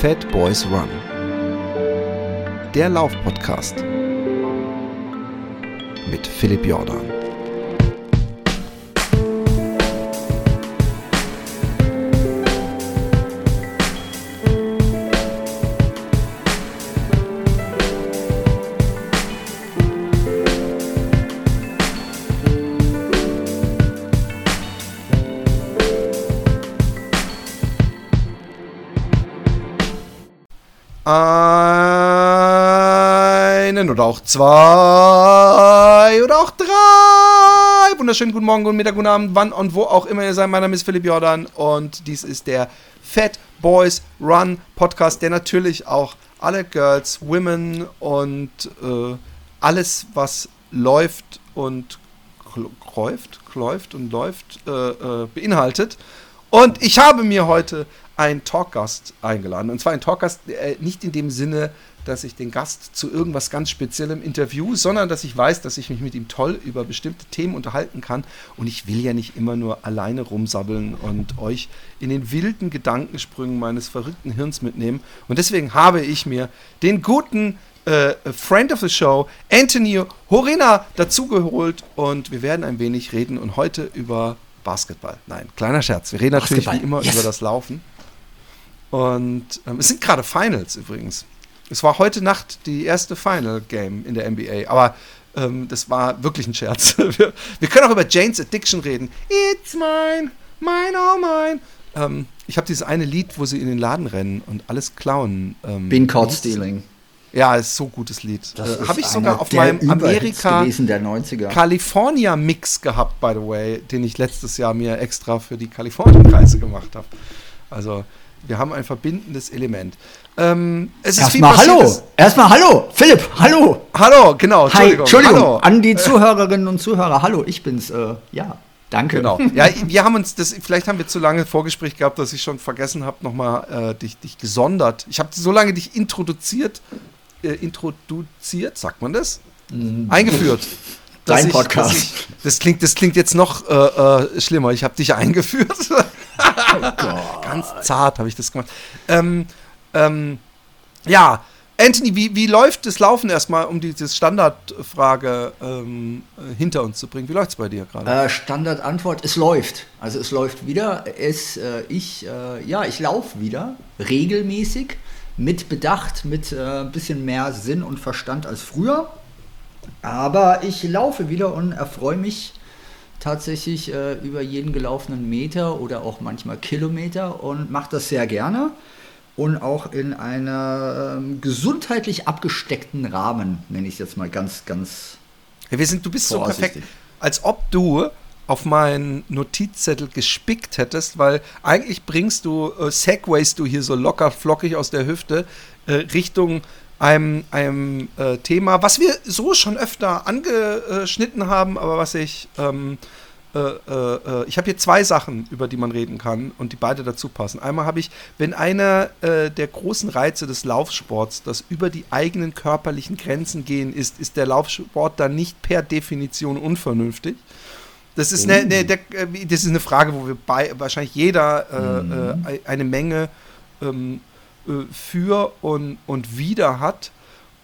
Fat Boys Run. Der Laufpodcast mit Philipp Jordan. Oder auch zwei oder auch drei. Wunderschönen guten Morgen, guten Mittag, guten Abend, wann und wo auch immer ihr seid. Mein Name ist Philipp Jordan und dies ist der Fat Boys Run Podcast, der natürlich auch alle Girls, Women und äh, alles, was läuft und läuft, läuft und läuft, äh, äh, beinhaltet. Und ich habe mir heute einen Talkgast eingeladen. Und zwar ein Talkgast äh, nicht in dem Sinne, dass ich den Gast zu irgendwas ganz Speziellem interview, sondern dass ich weiß, dass ich mich mit ihm toll über bestimmte Themen unterhalten kann. Und ich will ja nicht immer nur alleine rumsabbeln und euch in den wilden Gedankensprüngen meines verrückten Hirns mitnehmen. Und deswegen habe ich mir den guten äh, Friend of the Show, Anthony Horena, dazugeholt und wir werden ein wenig reden und heute über Basketball. Nein, kleiner Scherz. Wir reden natürlich wie immer yes. über das Laufen. Und ähm, es sind gerade Finals übrigens. Es war heute Nacht die erste Final Game in der NBA, aber ähm, das war wirklich ein Scherz. wir, wir, können auch über Jane's Addiction reden. It's mine, mine, oh mine. Ähm, ich habe dieses eine Lied, wo sie in den Laden rennen und alles klauen. Ähm, Been Caught Stealing. Ja, ist so gutes Lied. Das äh, habe ich sogar auf meinem Amerika California Mix gehabt, by the way, den ich letztes Jahr mir extra für die Kalifornien-Reise gemacht habe. Also wir haben ein verbindendes Element. Ähm, es ist Erstmal hallo. Erstmal hallo. Philipp, hallo. Hallo, genau. Entschuldigung. Hi, Entschuldigung. Hallo. An die Zuhörerinnen und Zuhörer. Hallo, ich bin's. Äh, ja. Danke. Genau. Ja, wir haben uns das, vielleicht haben wir zu lange Vorgespräch gehabt, dass ich schon vergessen habe, nochmal äh, dich, dich gesondert. Ich habe so lange dich introduziert, äh, introduziert, sagt man das? Mhm. Eingeführt. Dein Podcast. Ich, das, klingt, das klingt jetzt noch äh, äh schlimmer. Ich habe dich eingeführt. Ganz zart habe ich das gemacht. Ähm, ähm, ja, Anthony, wie, wie läuft das Laufen erstmal, um diese Standardfrage ähm, hinter uns zu bringen? Wie läuft es bei dir gerade? Äh, Standardantwort, es läuft. Also es läuft wieder. Es, äh, ich, äh, ja, ich laufe wieder regelmäßig, mit Bedacht, mit ein äh, bisschen mehr Sinn und Verstand als früher. Aber ich laufe wieder und erfreue mich tatsächlich äh, über jeden gelaufenen Meter oder auch manchmal Kilometer und mache das sehr gerne und auch in einem ähm, gesundheitlich abgesteckten Rahmen, nenne ich es jetzt mal ganz, ganz. Ja, wir sind, du bist so perfekt, als ob du auf meinen Notizzettel gespickt hättest, weil eigentlich bringst du, äh, segways du hier so locker flockig aus der Hüfte äh, Richtung einem, einem äh, Thema, was wir so schon öfter angeschnitten haben, aber was ich. Ähm, äh, äh, äh ich habe hier zwei Sachen, über die man reden kann und die beide dazu passen. Einmal habe ich, wenn einer äh, der großen Reize des Laufsports das über die eigenen körperlichen Grenzen gehen ist, ist der Laufsport dann nicht per Definition unvernünftig. Das ist, eine, eine, der, äh, das ist eine Frage, wo wir bei, wahrscheinlich jeder mhm. eine Menge ähm, äh, für und, und wieder hat.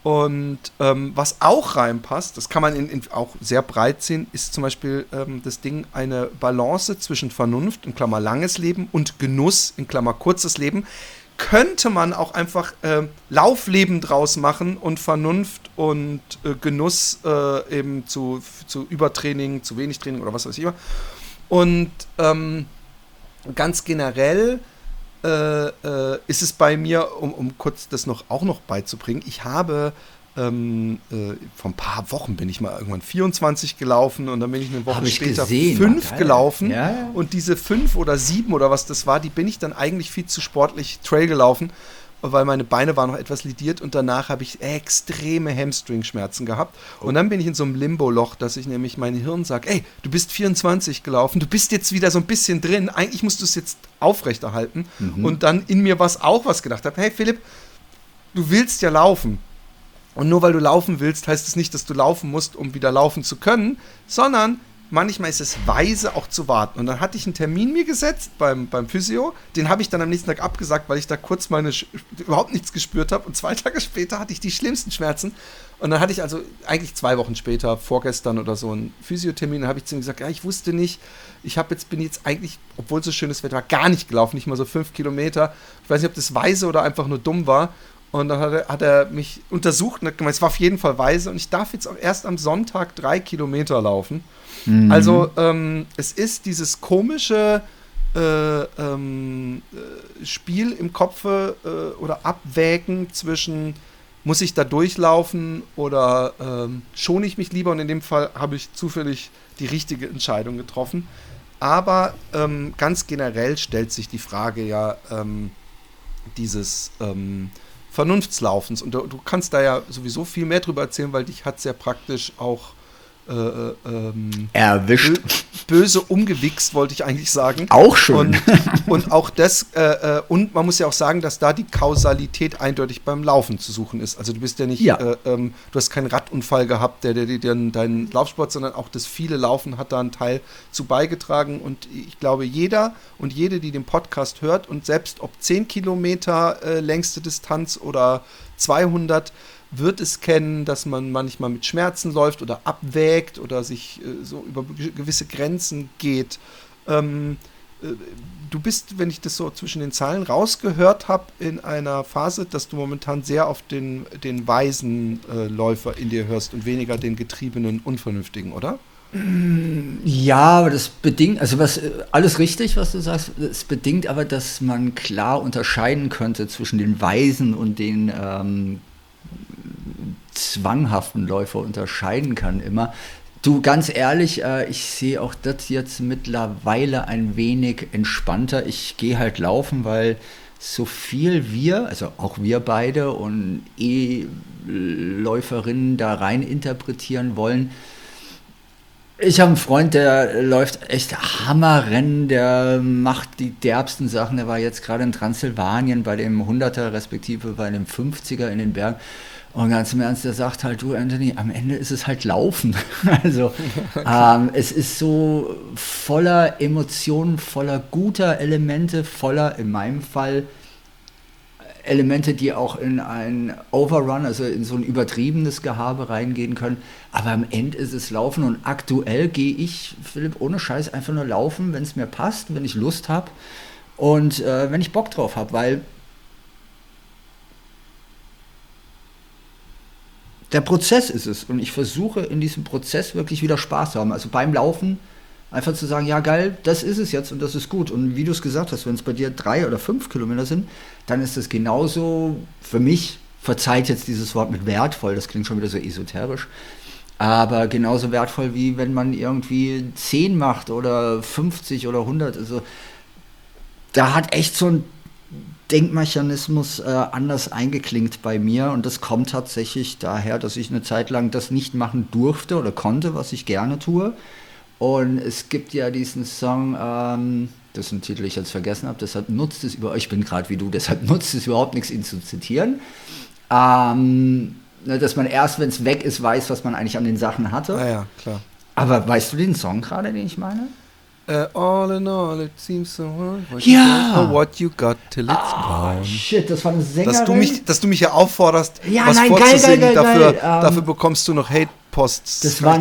Und ähm, was auch reinpasst, das kann man in, in auch sehr breit sehen, ist zum Beispiel ähm, das Ding eine Balance zwischen Vernunft, in Klammer langes Leben, und Genuss, in Klammer kurzes Leben. Könnte man auch einfach äh, Laufleben draus machen und Vernunft und äh, Genuss äh, eben zu, zu Übertraining, zu wenig Training oder was weiß ich immer. Und ähm, ganz generell äh, ist es bei mir, um, um kurz das noch auch noch beizubringen, ich habe ähm, äh, vor ein paar Wochen bin ich mal irgendwann 24 gelaufen und dann bin ich eine Woche später gesehen, 5 gelaufen. Ja, ja. Und diese 5 oder 7 oder was das war, die bin ich dann eigentlich viel zu sportlich Trail gelaufen weil meine Beine waren noch etwas lidiert und danach habe ich extreme Hamstring-Schmerzen gehabt. Oh. Und dann bin ich in so einem Limbo-Loch, dass ich nämlich mein Hirn sage, ey, du bist 24 gelaufen, du bist jetzt wieder so ein bisschen drin, eigentlich musst du es jetzt aufrechterhalten. Mhm. Und dann in mir was auch was gedacht habe, hey Philipp, du willst ja laufen. Und nur weil du laufen willst, heißt es nicht, dass du laufen musst, um wieder laufen zu können, sondern manchmal ist es weise auch zu warten. Und dann hatte ich einen Termin mir gesetzt beim, beim Physio. Den habe ich dann am nächsten Tag abgesagt, weil ich da kurz meine überhaupt nichts gespürt habe. Und zwei Tage später hatte ich die schlimmsten Schmerzen. Und dann hatte ich also eigentlich zwei Wochen später, vorgestern oder so, einen Physiothermin. Da habe ich zu ihm gesagt, ja, ich wusste nicht, ich habe jetzt, bin jetzt eigentlich, obwohl so schönes Wetter war, gar nicht gelaufen, nicht mal so fünf Kilometer. Ich weiß nicht, ob das weise oder einfach nur dumm war. Und dann hat er, hat er mich untersucht und hat gemeint, es war auf jeden Fall weise und ich darf jetzt auch erst am Sonntag drei Kilometer laufen. Mhm. Also ähm, es ist dieses komische äh, ähm, äh, Spiel im Kopf äh, oder Abwägen zwischen muss ich da durchlaufen oder ähm, schone ich mich lieber und in dem Fall habe ich zufällig die richtige Entscheidung getroffen. Aber ähm, ganz generell stellt sich die Frage ja ähm, dieses ähm, Vernunftslaufens. Und du, du, kannst da ja sowieso viel mehr drüber erzählen, weil dich hat sehr praktisch auch äh, äh, ähm, erwischt. Böse umgewichst, wollte ich eigentlich sagen. Auch schon. Und, und auch das, äh, äh, und man muss ja auch sagen, dass da die Kausalität eindeutig beim Laufen zu suchen ist. Also du bist ja nicht, ja. Äh, ähm, du hast keinen Radunfall gehabt, der dir deinen Laufsport, sondern auch das viele Laufen hat da einen Teil zu beigetragen. Und ich glaube, jeder und jede, die den Podcast hört und selbst ob 10 Kilometer äh, längste Distanz oder 200, wird es kennen, dass man manchmal mit Schmerzen läuft oder abwägt oder sich äh, so über gewisse Grenzen geht. Ähm, äh, du bist, wenn ich das so zwischen den Zahlen rausgehört habe, in einer Phase, dass du momentan sehr auf den, den weisen äh, Läufer in dir hörst und weniger den getriebenen, unvernünftigen, oder? Ja, aber das bedingt, also was äh, alles richtig, was du sagst, es bedingt aber, dass man klar unterscheiden könnte zwischen den Weisen und den ähm, zwanghaften Läufer unterscheiden kann immer. Du, ganz ehrlich, äh, ich sehe auch das jetzt mittlerweile ein wenig entspannter. Ich gehe halt laufen, weil so viel wir, also auch wir beide und E-Läuferinnen da rein interpretieren wollen. Ich habe einen Freund, der läuft echt Hammerrennen, der macht die derbsten Sachen. Der war jetzt gerade in Transsilvanien bei dem 100er respektive bei dem 50er in den Bergen. Und ganz im Ernst, der sagt halt, du Anthony, am Ende ist es halt Laufen. also ähm, es ist so voller Emotionen, voller guter Elemente, voller, in meinem Fall, Elemente, die auch in ein Overrun, also in so ein übertriebenes Gehabe reingehen können. Aber am Ende ist es Laufen und aktuell gehe ich, Philipp, ohne Scheiß einfach nur laufen, wenn es mir passt, wenn ich Lust habe und äh, wenn ich Bock drauf habe, weil der Prozess ist es. Und ich versuche in diesem Prozess wirklich wieder Spaß zu haben. Also beim Laufen einfach zu sagen, ja geil, das ist es jetzt und das ist gut. Und wie du es gesagt hast, wenn es bei dir drei oder fünf Kilometer sind, dann ist es genauso für mich, verzeiht jetzt dieses Wort mit wertvoll, das klingt schon wieder so esoterisch, aber genauso wertvoll wie wenn man irgendwie 10 macht oder 50 oder 100. Also da hat echt so ein Denkmechanismus äh, anders eingeklingt bei mir und das kommt tatsächlich daher, dass ich eine Zeit lang das nicht machen durfte oder konnte, was ich gerne tue. Und es gibt ja diesen Song, ähm, dessen Titel ich jetzt vergessen habe, deshalb nutzt es über, ich bin gerade wie du, deshalb nutzt es überhaupt nichts, ihn zu zitieren. Ähm, ne, dass man erst, wenn es weg ist, weiß, was man eigentlich an den Sachen hatte. Ah ja, klar. Aber weißt du den Song gerade, den ich meine? Uh, all in all, it seems so hard. What ja. You what you got till it's oh, gone. Shit, das war eine Sängerin. Dass du mich, dass du mich ja aufforderst, ja, was nein, vorzusingen, geil, geil, geil, dafür, geil. dafür um, bekommst du noch Hate-Posts. Das war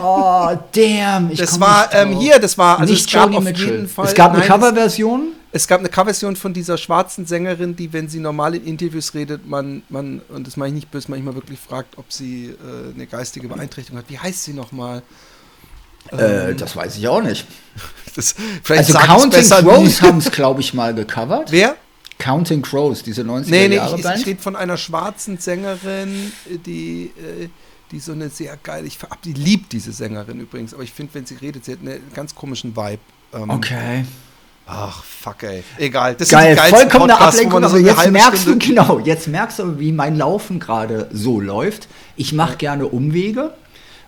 Oh, damn. Ich das war ähm, hier, das war also nicht es gab auf jeden Fall. Es gab eine Coverversion. Es gab eine Coverversion von dieser schwarzen Sängerin, die, wenn sie normal in Interviews redet, man, man und das meine ich nicht böse, manchmal wirklich fragt, ob sie äh, eine geistige Beeinträchtigung hat. Wie heißt sie nochmal? Äh, ähm, das weiß ich auch nicht. Das, also Counting Crows haben es, glaube ich, mal gecovert. Wer? Counting Crows, diese 90er nee, nee, Jahre ich, Band. ich rede von einer schwarzen Sängerin, die, äh, die so eine sehr geile, ich die liebt diese Sängerin übrigens, aber ich finde, wenn sie redet, sie hat einen ganz komischen Vibe. Ähm, okay. Ach, fuck, ey. Egal. Das Geil, vollkommene Ablenkung, aber jetzt merkst Stunde du, genau, jetzt merkst du, wie mein Laufen gerade so läuft. Ich mache ja. gerne Umwege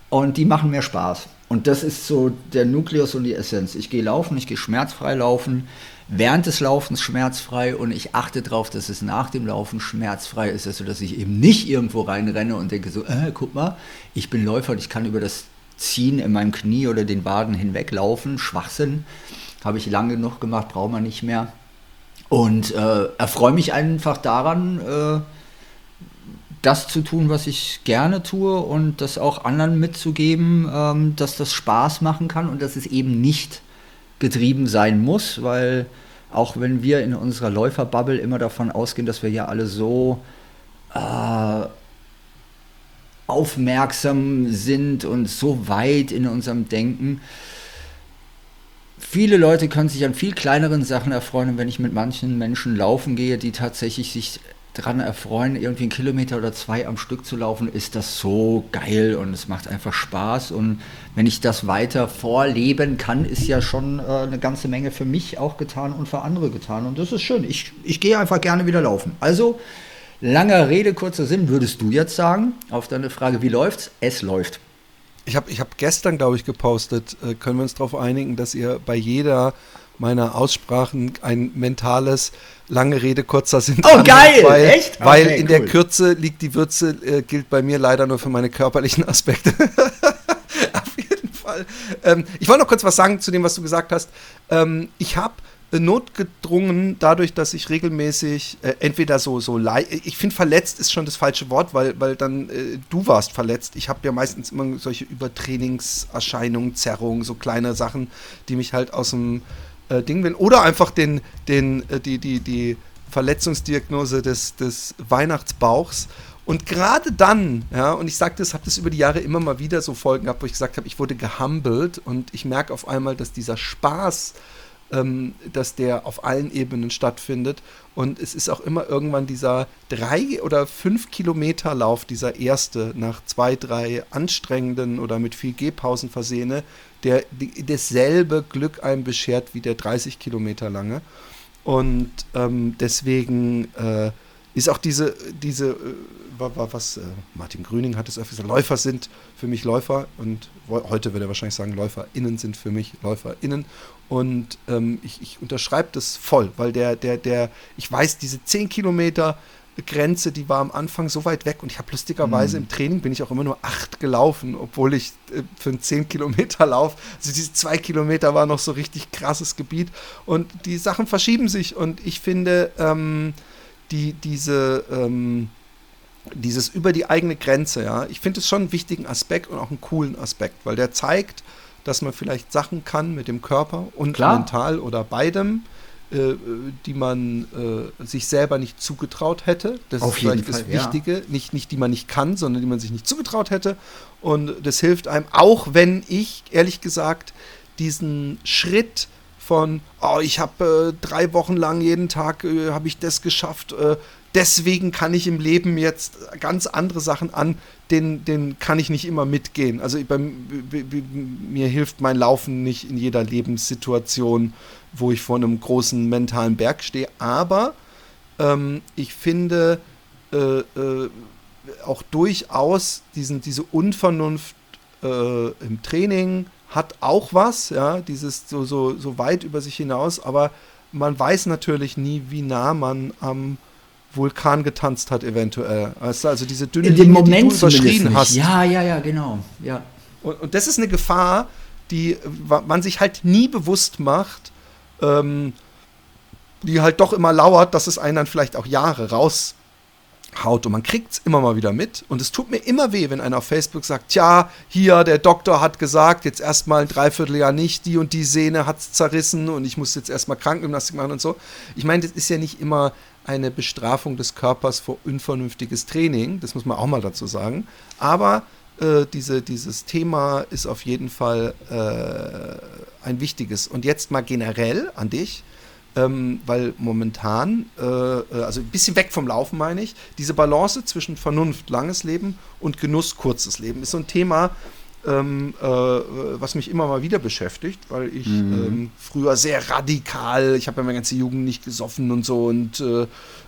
und die machen mir Spaß. Und das ist so der Nukleus und die Essenz. Ich gehe laufen, ich gehe schmerzfrei laufen, während des Laufens schmerzfrei und ich achte darauf, dass es nach dem Laufen schmerzfrei ist, also dass ich eben nicht irgendwo reinrenne und denke so, äh, guck mal, ich bin Läufer und ich kann über das ziehen in meinem Knie oder den Waden hinweglaufen. Schwachsinn. Habe ich lange genug gemacht, braucht man nicht mehr. Und äh, erfreue mich einfach daran, äh, das zu tun, was ich gerne tue und das auch anderen mitzugeben, ähm, dass das Spaß machen kann und dass es eben nicht getrieben sein muss, weil auch wenn wir in unserer Läuferbubble immer davon ausgehen, dass wir ja alle so äh, aufmerksam sind und so weit in unserem Denken, viele Leute können sich an viel kleineren Sachen erfreuen. Wenn ich mit manchen Menschen laufen gehe, die tatsächlich sich daran erfreuen, irgendwie einen Kilometer oder zwei am Stück zu laufen, ist das so geil und es macht einfach Spaß. Und wenn ich das weiter vorleben kann, ist ja schon äh, eine ganze Menge für mich auch getan und für andere getan. Und das ist schön. Ich, ich gehe einfach gerne wieder laufen. Also, langer Rede, kurzer Sinn, würdest du jetzt sagen, auf deine Frage, wie läuft's? Es läuft. Ich habe ich hab gestern, glaube ich, gepostet, äh, können wir uns darauf einigen, dass ihr bei jeder meiner Aussprachen ein mentales lange Rede, kurzer Sinn. Oh, geil! Weil, Echt? Weil okay, in cool. der Kürze liegt die Würze, äh, gilt bei mir leider nur für meine körperlichen Aspekte. Auf jeden Fall. Ähm, ich wollte noch kurz was sagen zu dem, was du gesagt hast. Ähm, ich habe notgedrungen dadurch, dass ich regelmäßig äh, entweder so so ich finde verletzt ist schon das falsche Wort, weil weil dann äh, du warst verletzt. Ich habe ja meistens immer solche Übertrainingserscheinungen, Zerrungen, so kleine Sachen, die mich halt aus dem äh, Ding will. Oder einfach den den äh, die die die Verletzungsdiagnose des des Weihnachtsbauchs. Und gerade dann, ja, und ich sage das, habe das über die Jahre immer mal wieder so Folgen gehabt, wo ich gesagt habe, ich wurde gehumbled und ich merke auf einmal, dass dieser Spaß ähm, dass der auf allen Ebenen stattfindet. Und es ist auch immer irgendwann dieser drei oder fünf Kilometer Lauf, dieser erste, nach zwei, drei anstrengenden oder mit viel Gehpausen versehene, der die, dasselbe Glück einem beschert wie der 30 Kilometer lange. Und ähm, deswegen äh, ist auch diese, diese äh, was äh, Martin Grüning hat es öfter gesagt, Läufer sind für mich Läufer und heute würde er wahrscheinlich sagen, LäuferInnen sind für mich LäuferInnen. Und ähm, ich, ich unterschreibe das voll, weil der, der, der, ich weiß, diese 10 Kilometer Grenze, die war am Anfang so weit weg und ich habe lustigerweise mhm. im Training bin ich auch immer nur acht gelaufen, obwohl ich äh, für einen 10 Kilometer Lauf, also diese zwei Kilometer war noch so richtig krasses Gebiet und die Sachen verschieben sich und ich finde, ähm, die, diese, ähm, dieses über die eigene Grenze, ja, ich finde es schon einen wichtigen Aspekt und auch einen coolen Aspekt, weil der zeigt, dass man vielleicht Sachen kann mit dem Körper und Klar. mental oder beidem, äh, die man äh, sich selber nicht zugetraut hätte. Das Auf ist vielleicht Fall, das Wichtige, ja. nicht, nicht die man nicht kann, sondern die man sich nicht zugetraut hätte. Und das hilft einem, auch wenn ich, ehrlich gesagt, diesen Schritt von, oh, ich habe äh, drei Wochen lang jeden Tag, äh, habe ich das geschafft, äh, deswegen kann ich im Leben jetzt ganz andere Sachen an, den, den kann ich nicht immer mitgehen. Also bei, mir hilft mein Laufen nicht in jeder Lebenssituation, wo ich vor einem großen mentalen Berg stehe. Aber ähm, ich finde äh, äh, auch durchaus diesen, diese Unvernunft äh, im Training hat auch was, ja, dieses so, so, so weit über sich hinaus, aber man weiß natürlich nie, wie nah man am Vulkan getanzt hat, eventuell. Also, also diese dünne In dem Linie, Moment die du überschrien hast. Ja, ja, ja, genau. Ja. Und, und, das ist eine Gefahr, die man sich halt nie bewusst macht, ähm, die halt doch immer lauert, dass es einen dann vielleicht auch Jahre raus haut und man kriegt es immer mal wieder mit. Und es tut mir immer weh, wenn einer auf Facebook sagt, tja, hier, der Doktor hat gesagt, jetzt erstmal ein Dreivierteljahr nicht, die und die Sehne hat es zerrissen und ich muss jetzt erstmal Krankengymnastik machen und so. Ich meine, das ist ja nicht immer eine Bestrafung des Körpers für unvernünftiges Training, das muss man auch mal dazu sagen, aber äh, diese, dieses Thema ist auf jeden Fall äh, ein wichtiges. Und jetzt mal generell an dich ähm, weil momentan, äh, also ein bisschen weg vom Laufen meine ich, diese Balance zwischen Vernunft, langes Leben und Genuss, kurzes Leben ist so ein Thema, ähm, äh, was mich immer mal wieder beschäftigt, weil ich mhm. ähm, früher sehr radikal, ich habe ja meine ganze Jugend nicht gesoffen und so und äh,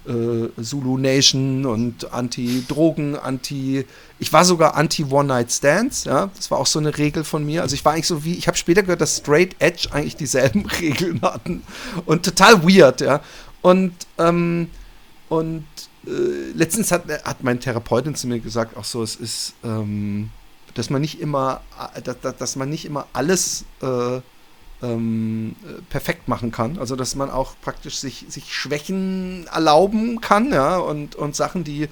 äh, Zulu Nation und Anti-Drogen, Anti, ich war sogar Anti-One-Night-Stands, ja, das war auch so eine Regel von mir. Also ich war eigentlich so wie, ich habe später gehört, dass Straight Edge eigentlich dieselben Regeln hatten und total weird, ja. Und, ähm, und äh, letztens hat, hat mein Therapeutin zu mir gesagt, auch so, es ist, ähm, dass man nicht immer, dass, dass man nicht immer alles äh, ähm, perfekt machen kann. Also dass man auch praktisch sich, sich Schwächen erlauben kann, ja, und, und Sachen, die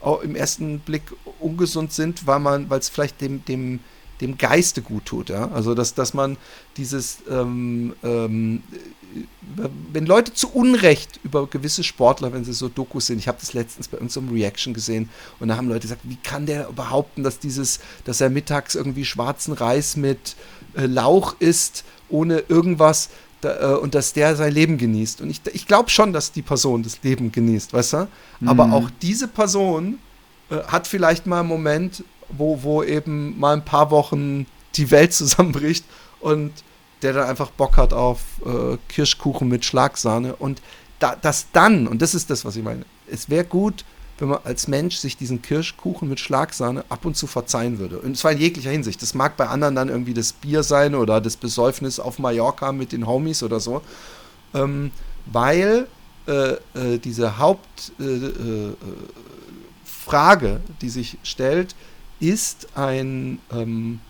auch im ersten Blick ungesund sind, weil man, weil es vielleicht dem, dem, dem Geiste gut tut, ja. Also dass, dass man dieses ähm, ähm, wenn Leute zu Unrecht über gewisse Sportler, wenn sie so Dokus sind, ich habe das letztens bei uns im Reaction gesehen und da haben Leute gesagt, wie kann der behaupten, dass dieses, dass er mittags irgendwie schwarzen Reis mit äh, Lauch isst, ohne irgendwas da, äh, und dass der sein Leben genießt. Und ich, ich glaube schon, dass die Person das Leben genießt, weißt du? Mhm. Aber auch diese Person äh, hat vielleicht mal einen Moment, wo, wo eben mal ein paar Wochen die Welt zusammenbricht und der dann einfach Bock hat auf äh, Kirschkuchen mit Schlagsahne. Und da, das dann, und das ist das, was ich meine, es wäre gut, wenn man als Mensch sich diesen Kirschkuchen mit Schlagsahne ab und zu verzeihen würde. Und zwar in jeglicher Hinsicht. Das mag bei anderen dann irgendwie das Bier sein oder das Besäufnis auf Mallorca mit den Homies oder so. Ähm, weil äh, äh, diese Hauptfrage, äh, äh die sich stellt, ist ein ähm,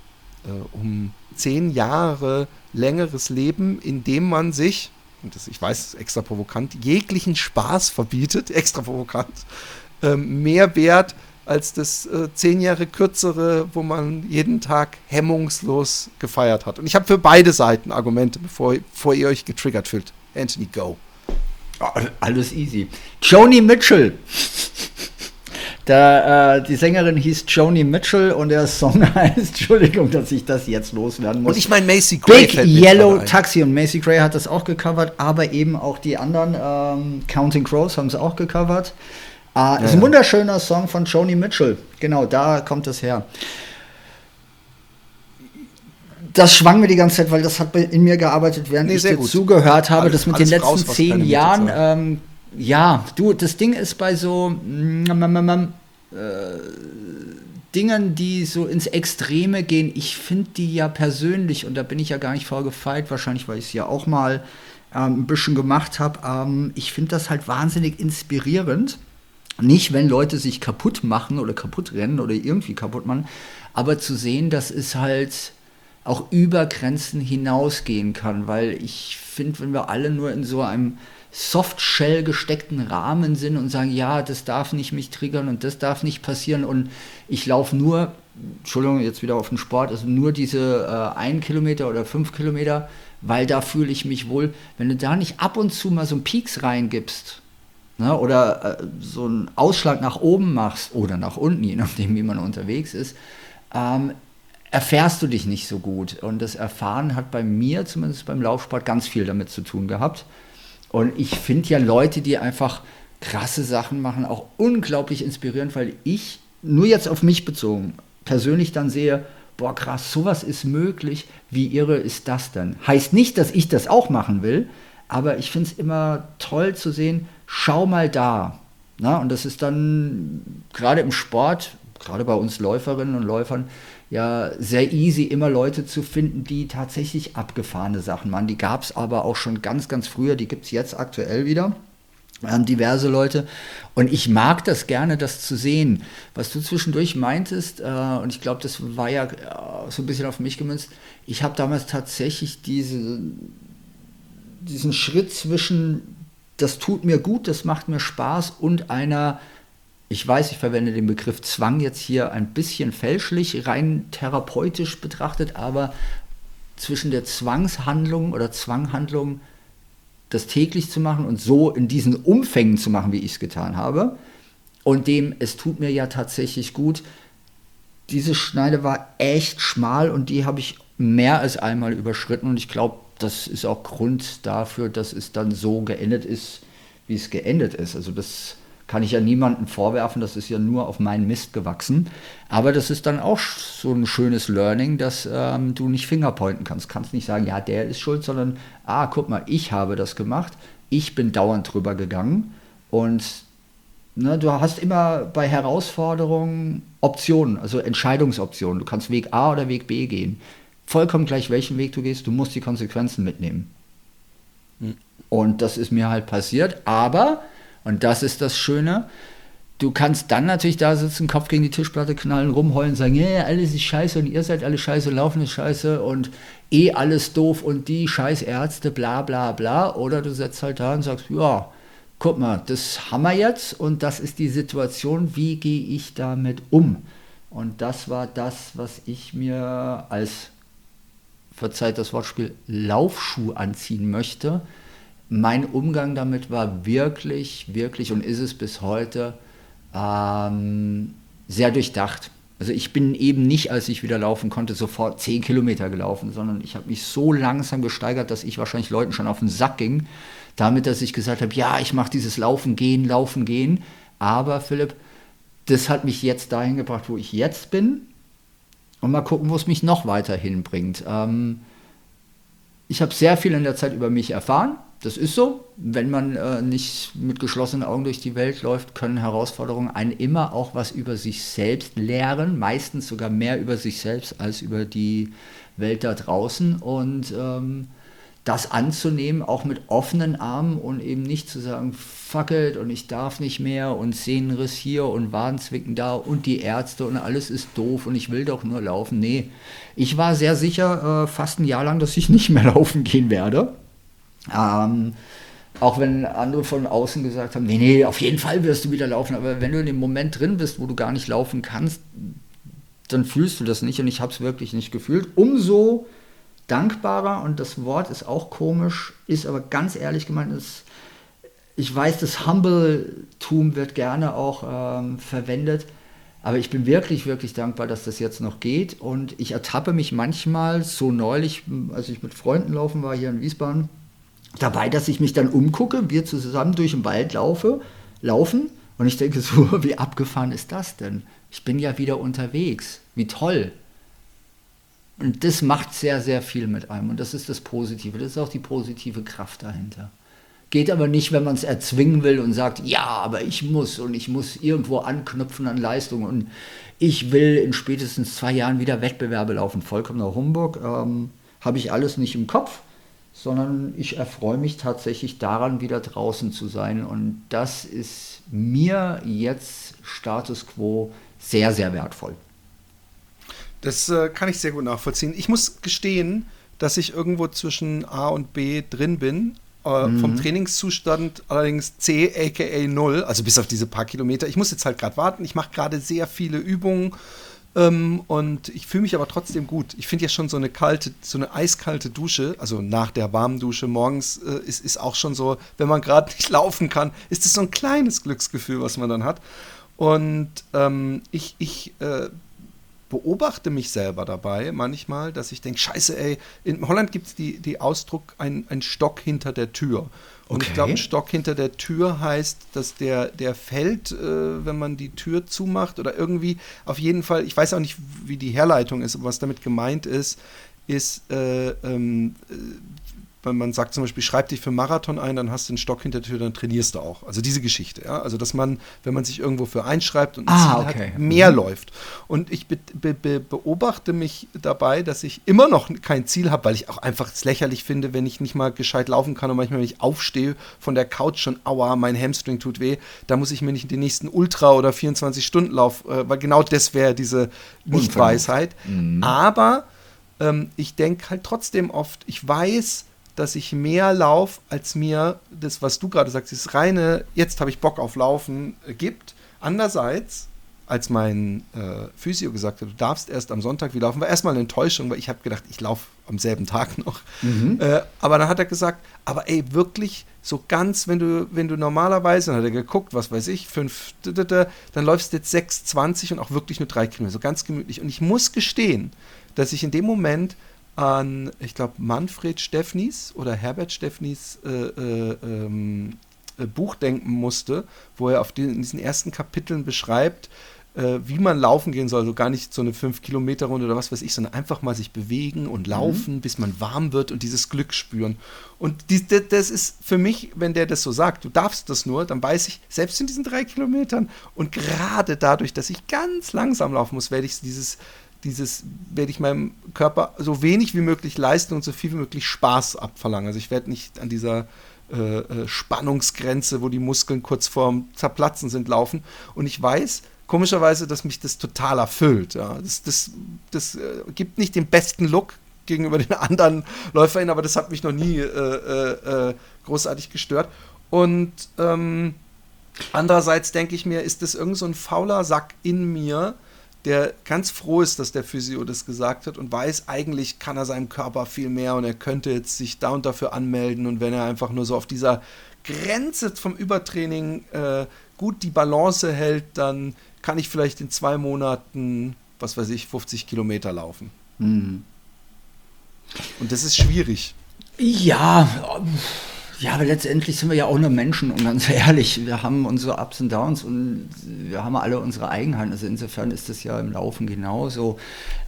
äh, um zehn Jahre längeres Leben, in dem man sich, und das, ich weiß, extra provokant, jeglichen Spaß verbietet, extra provokant, ähm, mehr wert als das äh, zehn Jahre kürzere, wo man jeden Tag hemmungslos gefeiert hat. Und ich habe für beide Seiten Argumente, bevor, bevor ihr euch getriggert fühlt. Anthony, go. Alles easy. Joni Mitchell. Da, äh, die Sängerin hieß Joni Mitchell und der Song heißt, Entschuldigung, dass ich das jetzt loswerden muss. Und ich meine Macy Gray. Big Yellow Taxi und Macy Gray hat das auch gecovert, aber eben auch die anderen, ähm, Counting Crows haben es auch gecovert. Äh, ja, ist ein wunderschöner Song von Joni Mitchell. Genau, da kommt es her. Das schwang mir die ganze Zeit, weil das hat in mir gearbeitet, während nee, ich dir gut. zugehört habe, alles, das mit den letzten raus, zehn Jahren. Ähm, ja, du, das Ding ist bei so. Mm, mm, mm, äh, Dingen, die so ins Extreme gehen, ich finde die ja persönlich, und da bin ich ja gar nicht vorgefeilt, wahrscheinlich, weil ich es ja auch mal ähm, ein bisschen gemacht habe, ähm, ich finde das halt wahnsinnig inspirierend. Nicht, wenn Leute sich kaputt machen oder kaputt rennen oder irgendwie kaputt machen, aber zu sehen, dass es halt auch über Grenzen hinausgehen kann, weil ich finde, wenn wir alle nur in so einem Softshell gesteckten Rahmen sind und sagen, ja, das darf nicht mich triggern und das darf nicht passieren und ich laufe nur, Entschuldigung, jetzt wieder auf den Sport, also nur diese äh, ein Kilometer oder fünf Kilometer, weil da fühle ich mich wohl. Wenn du da nicht ab und zu mal so einen Peaks reingibst ne, oder äh, so einen Ausschlag nach oben machst oder nach unten, je nachdem, wie man unterwegs ist, ähm, erfährst du dich nicht so gut. Und das Erfahren hat bei mir, zumindest beim Laufsport, ganz viel damit zu tun gehabt. Und ich finde ja Leute, die einfach krasse Sachen machen, auch unglaublich inspirierend, weil ich, nur jetzt auf mich bezogen, persönlich dann sehe, boah krass, sowas ist möglich, wie irre ist das denn? Heißt nicht, dass ich das auch machen will, aber ich finde es immer toll zu sehen, schau mal da. Na, und das ist dann gerade im Sport, gerade bei uns Läuferinnen und Läufern, ja sehr easy, immer Leute zu finden, die tatsächlich abgefahrene Sachen machen. Die gab es aber auch schon ganz, ganz früher, die gibt es jetzt aktuell wieder. Ähm, diverse Leute. Und ich mag das gerne, das zu sehen. Was du zwischendurch meintest, äh, und ich glaube, das war ja äh, so ein bisschen auf mich gemünzt, ich habe damals tatsächlich diese, diesen Schritt zwischen, das tut mir gut, das macht mir Spaß und einer ich weiß, ich verwende den Begriff Zwang jetzt hier ein bisschen fälschlich, rein therapeutisch betrachtet, aber zwischen der Zwangshandlung oder Zwanghandlung, das täglich zu machen und so in diesen Umfängen zu machen, wie ich es getan habe, und dem, es tut mir ja tatsächlich gut, diese Schneide war echt schmal und die habe ich mehr als einmal überschritten und ich glaube, das ist auch Grund dafür, dass es dann so geendet ist, wie es geendet ist. Also das kann ich ja niemandem vorwerfen, das ist ja nur auf meinen Mist gewachsen. Aber das ist dann auch so ein schönes Learning, dass ähm, du nicht Fingerpointen kannst. Du kannst nicht sagen, ja, der ist schuld, sondern, ah, guck mal, ich habe das gemacht, ich bin dauernd drüber gegangen und ne, du hast immer bei Herausforderungen Optionen, also Entscheidungsoptionen. Du kannst Weg A oder Weg B gehen. Vollkommen gleich, welchen Weg du gehst, du musst die Konsequenzen mitnehmen. Hm. Und das ist mir halt passiert, aber und das ist das Schöne. du kannst dann natürlich da sitzen, Kopf gegen die Tischplatte knallen, rumheulen, sagen, ja, yeah, alles ist scheiße und ihr seid alle scheiße, laufen ist scheiße und eh alles doof und die scheiß Ärzte, bla bla bla. Oder du setzt halt da und sagst, ja, guck mal, das haben wir jetzt und das ist die Situation, wie gehe ich damit um? Und das war das, was ich mir als, verzeiht das Wortspiel, Laufschuh anziehen möchte. Mein Umgang damit war wirklich, wirklich und ist es bis heute ähm, sehr durchdacht. Also ich bin eben nicht, als ich wieder laufen konnte, sofort 10 Kilometer gelaufen, sondern ich habe mich so langsam gesteigert, dass ich wahrscheinlich Leuten schon auf den Sack ging, damit, dass ich gesagt habe, ja, ich mache dieses Laufen, Gehen, Laufen, Gehen. Aber Philipp, das hat mich jetzt dahin gebracht, wo ich jetzt bin. Und mal gucken, wo es mich noch weiter hinbringt. Ähm, ich habe sehr viel in der Zeit über mich erfahren. Das ist so. Wenn man äh, nicht mit geschlossenen Augen durch die Welt läuft, können Herausforderungen einen immer auch was über sich selbst lehren. Meistens sogar mehr über sich selbst als über die Welt da draußen. Und ähm, das anzunehmen, auch mit offenen Armen und eben nicht zu sagen, fuck it und ich darf nicht mehr und Sehnenriss hier und Warnzwicken da und die Ärzte und alles ist doof und ich will doch nur laufen. Nee, ich war sehr sicher, äh, fast ein Jahr lang, dass ich nicht mehr laufen gehen werde. Ähm, auch wenn andere von außen gesagt haben, nee, nee, auf jeden Fall wirst du wieder laufen. Aber wenn du in dem Moment drin bist, wo du gar nicht laufen kannst, dann fühlst du das nicht und ich habe es wirklich nicht gefühlt. Umso dankbarer und das Wort ist auch komisch, ist aber ganz ehrlich gemeint, ist, ich weiß, das Humble-Tum wird gerne auch ähm, verwendet, aber ich bin wirklich, wirklich dankbar, dass das jetzt noch geht und ich ertappe mich manchmal so neulich, als ich mit Freunden laufen war hier in Wiesbaden, dabei, dass ich mich dann umgucke, wir zusammen durch den Wald laufe, laufen und ich denke so, wie abgefahren ist das denn? Ich bin ja wieder unterwegs, wie toll. Und das macht sehr, sehr viel mit einem. Und das ist das Positive. Das ist auch die positive Kraft dahinter. Geht aber nicht, wenn man es erzwingen will und sagt, ja, aber ich muss und ich muss irgendwo anknüpfen an Leistung und ich will in spätestens zwei Jahren wieder Wettbewerbe laufen. Vollkommener Humbug. Ähm, Habe ich alles nicht im Kopf, sondern ich erfreue mich tatsächlich daran, wieder draußen zu sein. Und das ist mir jetzt Status quo sehr, sehr wertvoll. Das äh, kann ich sehr gut nachvollziehen. Ich muss gestehen, dass ich irgendwo zwischen A und B drin bin. Äh, mhm. Vom Trainingszustand allerdings C, aka 0, also bis auf diese paar Kilometer. Ich muss jetzt halt gerade warten. Ich mache gerade sehr viele Übungen ähm, und ich fühle mich aber trotzdem gut. Ich finde ja schon so eine kalte, so eine eiskalte Dusche, also nach der warmen Dusche morgens, äh, ist, ist auch schon so, wenn man gerade nicht laufen kann, ist es so ein kleines Glücksgefühl, was man dann hat. Und ähm, ich, ich äh, beobachte mich selber dabei manchmal, dass ich denke, scheiße, ey, in Holland gibt es die, die Ausdruck, ein, ein Stock hinter der Tür. Und okay. ich glaube, ein Stock hinter der Tür heißt, dass der, der fällt, äh, wenn man die Tür zumacht oder irgendwie, auf jeden Fall, ich weiß auch nicht, wie die Herleitung ist, was damit gemeint ist, ist, äh, ähm, wenn man sagt zum Beispiel, schreib dich für Marathon ein, dann hast du einen Stock hinter der Tür, dann trainierst du auch. Also diese Geschichte, ja. Also dass man, wenn man sich irgendwo für einschreibt und ein ah, Ziel okay. hat, mehr mhm. läuft. Und ich be be beobachte mich dabei, dass ich immer noch kein Ziel habe, weil ich auch einfach es lächerlich finde, wenn ich nicht mal gescheit laufen kann und manchmal, wenn ich aufstehe von der Couch schon, aua, mein Hamstring tut weh, da muss ich mir nicht den nächsten Ultra- oder 24-Stunden-Lauf, äh, weil genau das wäre diese Nichtweisheit. Mhm. Aber ähm, ich denke halt trotzdem oft, ich weiß, dass ich mehr laufe, als mir das, was du gerade sagst, das reine, jetzt habe ich Bock auf Laufen, äh, gibt. Andererseits, als mein äh, Physio gesagt hat, du darfst erst am Sonntag wieder laufen, war erstmal eine Enttäuschung, weil ich habe gedacht, ich laufe am selben Tag noch. Mhm. Äh, aber dann hat er gesagt, aber ey, wirklich so ganz, wenn du, wenn du normalerweise, dann hat er geguckt, was weiß ich, fünf, dann läufst du jetzt 6,20 und auch wirklich nur drei Kilometer, so ganz gemütlich. Und ich muss gestehen, dass ich in dem Moment an, ich glaube, Manfred Steffnis oder Herbert Steffnis äh, äh, ähm, äh, Buch denken musste, wo er auf den, in diesen ersten Kapiteln beschreibt, äh, wie man laufen gehen soll. Also gar nicht so eine 5-Kilometer-Runde oder was weiß ich, sondern einfach mal sich bewegen und mhm. laufen, mhm. bis man warm wird und dieses Glück spüren. Und die, das ist für mich, wenn der das so sagt, du darfst das nur, dann weiß ich, selbst in diesen drei Kilometern und gerade dadurch, dass ich ganz langsam laufen muss, werde ich dieses dieses werde ich meinem Körper so wenig wie möglich leisten und so viel wie möglich Spaß abverlangen. Also ich werde nicht an dieser äh, äh, Spannungsgrenze, wo die Muskeln kurz vorm Zerplatzen sind, laufen. Und ich weiß, komischerweise, dass mich das total erfüllt. Ja. Das, das, das äh, gibt nicht den besten Look gegenüber den anderen LäuferInnen, aber das hat mich noch nie äh, äh, äh, großartig gestört. Und ähm, andererseits denke ich mir, ist das irgend so ein fauler Sack in mir, der ganz froh ist, dass der Physio das gesagt hat und weiß, eigentlich kann er seinem Körper viel mehr und er könnte jetzt sich da und dafür anmelden und wenn er einfach nur so auf dieser Grenze vom Übertraining äh, gut die Balance hält, dann kann ich vielleicht in zwei Monaten, was weiß ich, 50 Kilometer laufen. Mhm. Und das ist schwierig. Ja, ja, aber letztendlich sind wir ja auch nur Menschen und ganz ehrlich, wir haben unsere Ups und Downs und wir haben alle unsere Eigenheiten. Also insofern ist das ja im Laufen genauso.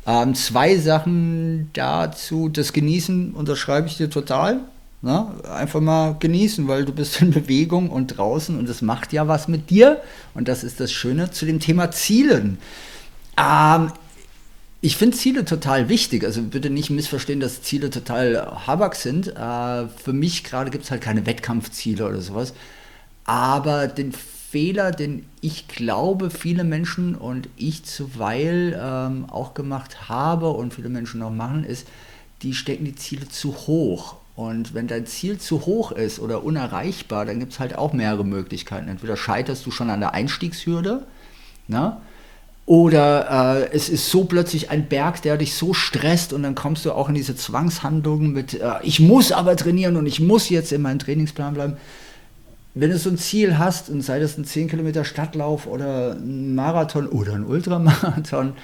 Ähm, zwei Sachen dazu. Das Genießen unterschreibe ich dir total. Na, ne? einfach mal genießen, weil du bist in Bewegung und draußen und das macht ja was mit dir. Und das ist das Schöne zu dem Thema Zielen. Ähm, ich finde Ziele total wichtig. Also bitte nicht missverstehen, dass Ziele total Habak sind. Äh, für mich gerade gibt es halt keine Wettkampfziele oder sowas. Aber den Fehler, den ich glaube, viele Menschen und ich zuweil ähm, auch gemacht habe und viele Menschen noch machen, ist, die stecken die Ziele zu hoch. Und wenn dein Ziel zu hoch ist oder unerreichbar, dann gibt es halt auch mehrere Möglichkeiten. Entweder scheiterst du schon an der Einstiegshürde, ne? Oder äh, es ist so plötzlich ein Berg, der dich so stresst und dann kommst du auch in diese Zwangshandlungen mit, äh, ich muss aber trainieren und ich muss jetzt in meinem Trainingsplan bleiben. Wenn du so ein Ziel hast, und sei das ein 10 Kilometer Stadtlauf oder ein Marathon oder ein Ultramarathon,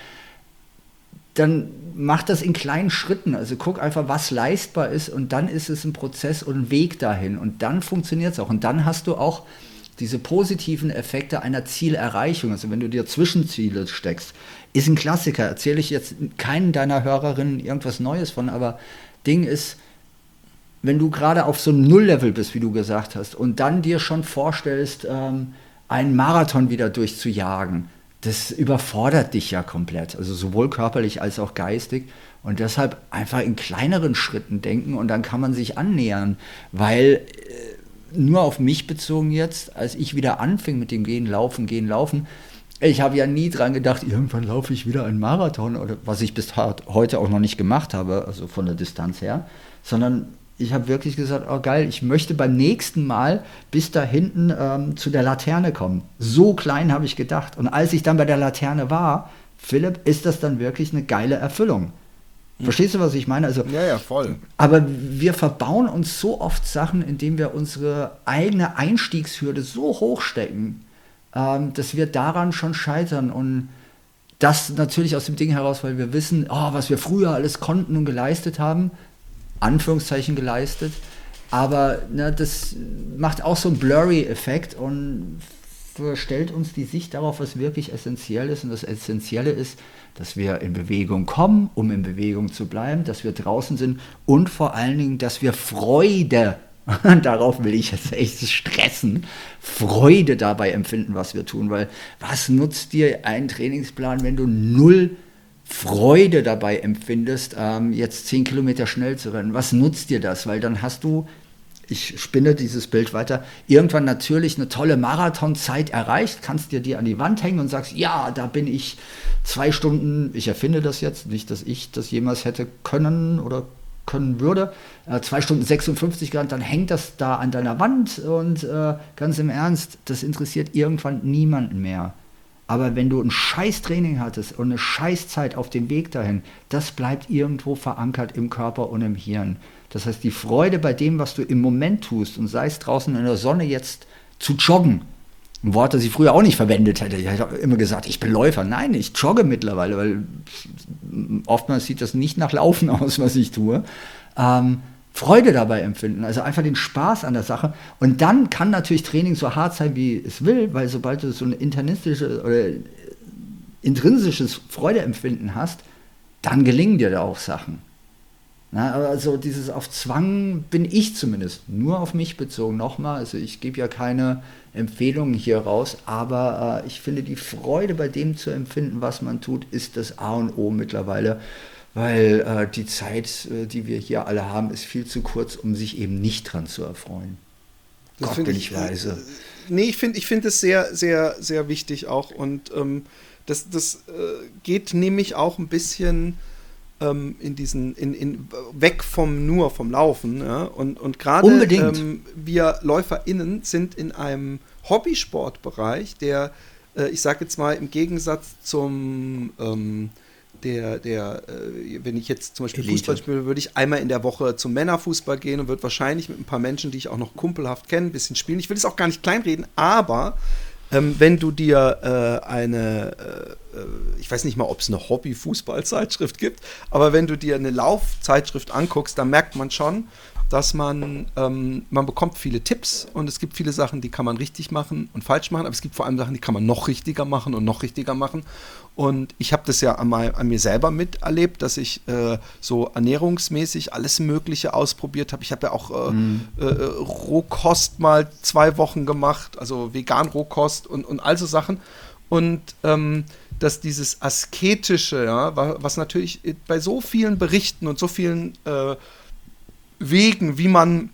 dann mach das in kleinen Schritten. Also guck einfach, was leistbar ist und dann ist es ein Prozess und ein Weg dahin und dann funktioniert es auch. Und dann hast du auch diese positiven Effekte einer Zielerreichung, also wenn du dir Zwischenziele steckst, ist ein Klassiker. Erzähle ich jetzt keinen deiner Hörerinnen irgendwas Neues von, aber Ding ist, wenn du gerade auf so einem Nulllevel bist, wie du gesagt hast, und dann dir schon vorstellst, ähm, einen Marathon wieder durchzujagen, das überfordert dich ja komplett, also sowohl körperlich als auch geistig. Und deshalb einfach in kleineren Schritten denken und dann kann man sich annähern, weil äh, nur auf mich bezogen jetzt, als ich wieder anfing mit dem Gehen, Laufen, Gehen, Laufen, ich habe ja nie dran gedacht, irgendwann laufe ich wieder einen Marathon oder was ich bis heute auch noch nicht gemacht habe, also von der Distanz her, sondern ich habe wirklich gesagt, oh geil, ich möchte beim nächsten Mal bis da hinten ähm, zu der Laterne kommen. So klein habe ich gedacht. Und als ich dann bei der Laterne war, Philipp, ist das dann wirklich eine geile Erfüllung. Verstehst du, was ich meine? Also, ja, ja, voll. Aber wir verbauen uns so oft Sachen, indem wir unsere eigene Einstiegshürde so hoch stecken, ähm, dass wir daran schon scheitern. Und das natürlich aus dem Ding heraus, weil wir wissen, oh, was wir früher alles konnten und geleistet haben, Anführungszeichen geleistet. Aber ne, das macht auch so einen Blurry-Effekt und stellt uns die Sicht darauf, was wirklich essentiell ist. Und das Essentielle ist, dass wir in Bewegung kommen, um in Bewegung zu bleiben, dass wir draußen sind und vor allen Dingen, dass wir Freude, darauf will ich jetzt echt stressen, Freude dabei empfinden, was wir tun, weil was nutzt dir ein Trainingsplan, wenn du null Freude dabei empfindest, ähm, jetzt zehn Kilometer schnell zu rennen? Was nutzt dir das? Weil dann hast du ich spinne dieses Bild weiter, irgendwann natürlich eine tolle Marathonzeit erreicht, kannst dir die an die Wand hängen und sagst, ja, da bin ich zwei Stunden, ich erfinde das jetzt, nicht, dass ich das jemals hätte können oder können würde, äh, zwei Stunden 56 Grad, dann hängt das da an deiner Wand und äh, ganz im Ernst, das interessiert irgendwann niemanden mehr. Aber wenn du ein Scheißtraining hattest und eine Scheißzeit auf dem Weg dahin, das bleibt irgendwo verankert im Körper und im Hirn. Das heißt, die Freude bei dem, was du im Moment tust, und sei es draußen in der Sonne jetzt zu joggen, ein Wort, das ich früher auch nicht verwendet hätte. Ich hätte immer gesagt, ich bin Läufer. Nein, ich jogge mittlerweile, weil oftmals sieht das nicht nach Laufen aus, was ich tue. Ähm, Freude dabei empfinden, also einfach den Spaß an der Sache. Und dann kann natürlich Training so hart sein, wie es will, weil sobald du so ein internistisches oder intrinsisches Freudeempfinden hast, dann gelingen dir da auch Sachen. Na, also dieses auf Zwang bin ich zumindest nur auf mich bezogen. Nochmal, also ich gebe ja keine Empfehlungen hier raus, aber äh, ich finde die Freude bei dem zu empfinden, was man tut, ist das A und O mittlerweile, weil äh, die Zeit, äh, die wir hier alle haben, ist viel zu kurz, um sich eben nicht dran zu erfreuen. Das Gott, bin ich leise. Äh, nee, ich finde ich find es sehr, sehr, sehr wichtig auch. Und ähm, das, das äh, geht nämlich auch ein bisschen ähm, in diesen, in, in, weg vom nur vom Laufen. Ja? Und, und gerade ähm, wir LäuferInnen sind in einem Hobbysportbereich, der, äh, ich sage jetzt mal, im Gegensatz zum ähm, der, der, äh, wenn ich jetzt zum Beispiel Elite. Fußball spiele, würde ich einmal in der Woche zum Männerfußball gehen und würde wahrscheinlich mit ein paar Menschen, die ich auch noch kumpelhaft kenne, ein bisschen spielen. Ich will es auch gar nicht kleinreden, aber ähm, wenn du dir äh, eine, äh, ich weiß nicht mal, ob es eine Hobby-Fußballzeitschrift gibt, aber wenn du dir eine Laufzeitschrift anguckst, dann merkt man schon, dass man, ähm, man bekommt viele Tipps und es gibt viele Sachen, die kann man richtig machen und falsch machen, aber es gibt vor allem Sachen, die kann man noch richtiger machen und noch richtiger machen. Und ich habe das ja an, an, mir selber miterlebt, dass ich äh, so ernährungsmäßig alles Mögliche ausprobiert habe. Ich habe ja auch äh, mhm. äh, Rohkost mal zwei Wochen gemacht, also vegan Rohkost und, und all so Sachen. Und ähm, dass dieses Asketische, ja, was natürlich bei so vielen Berichten und so vielen äh, Wegen, wie man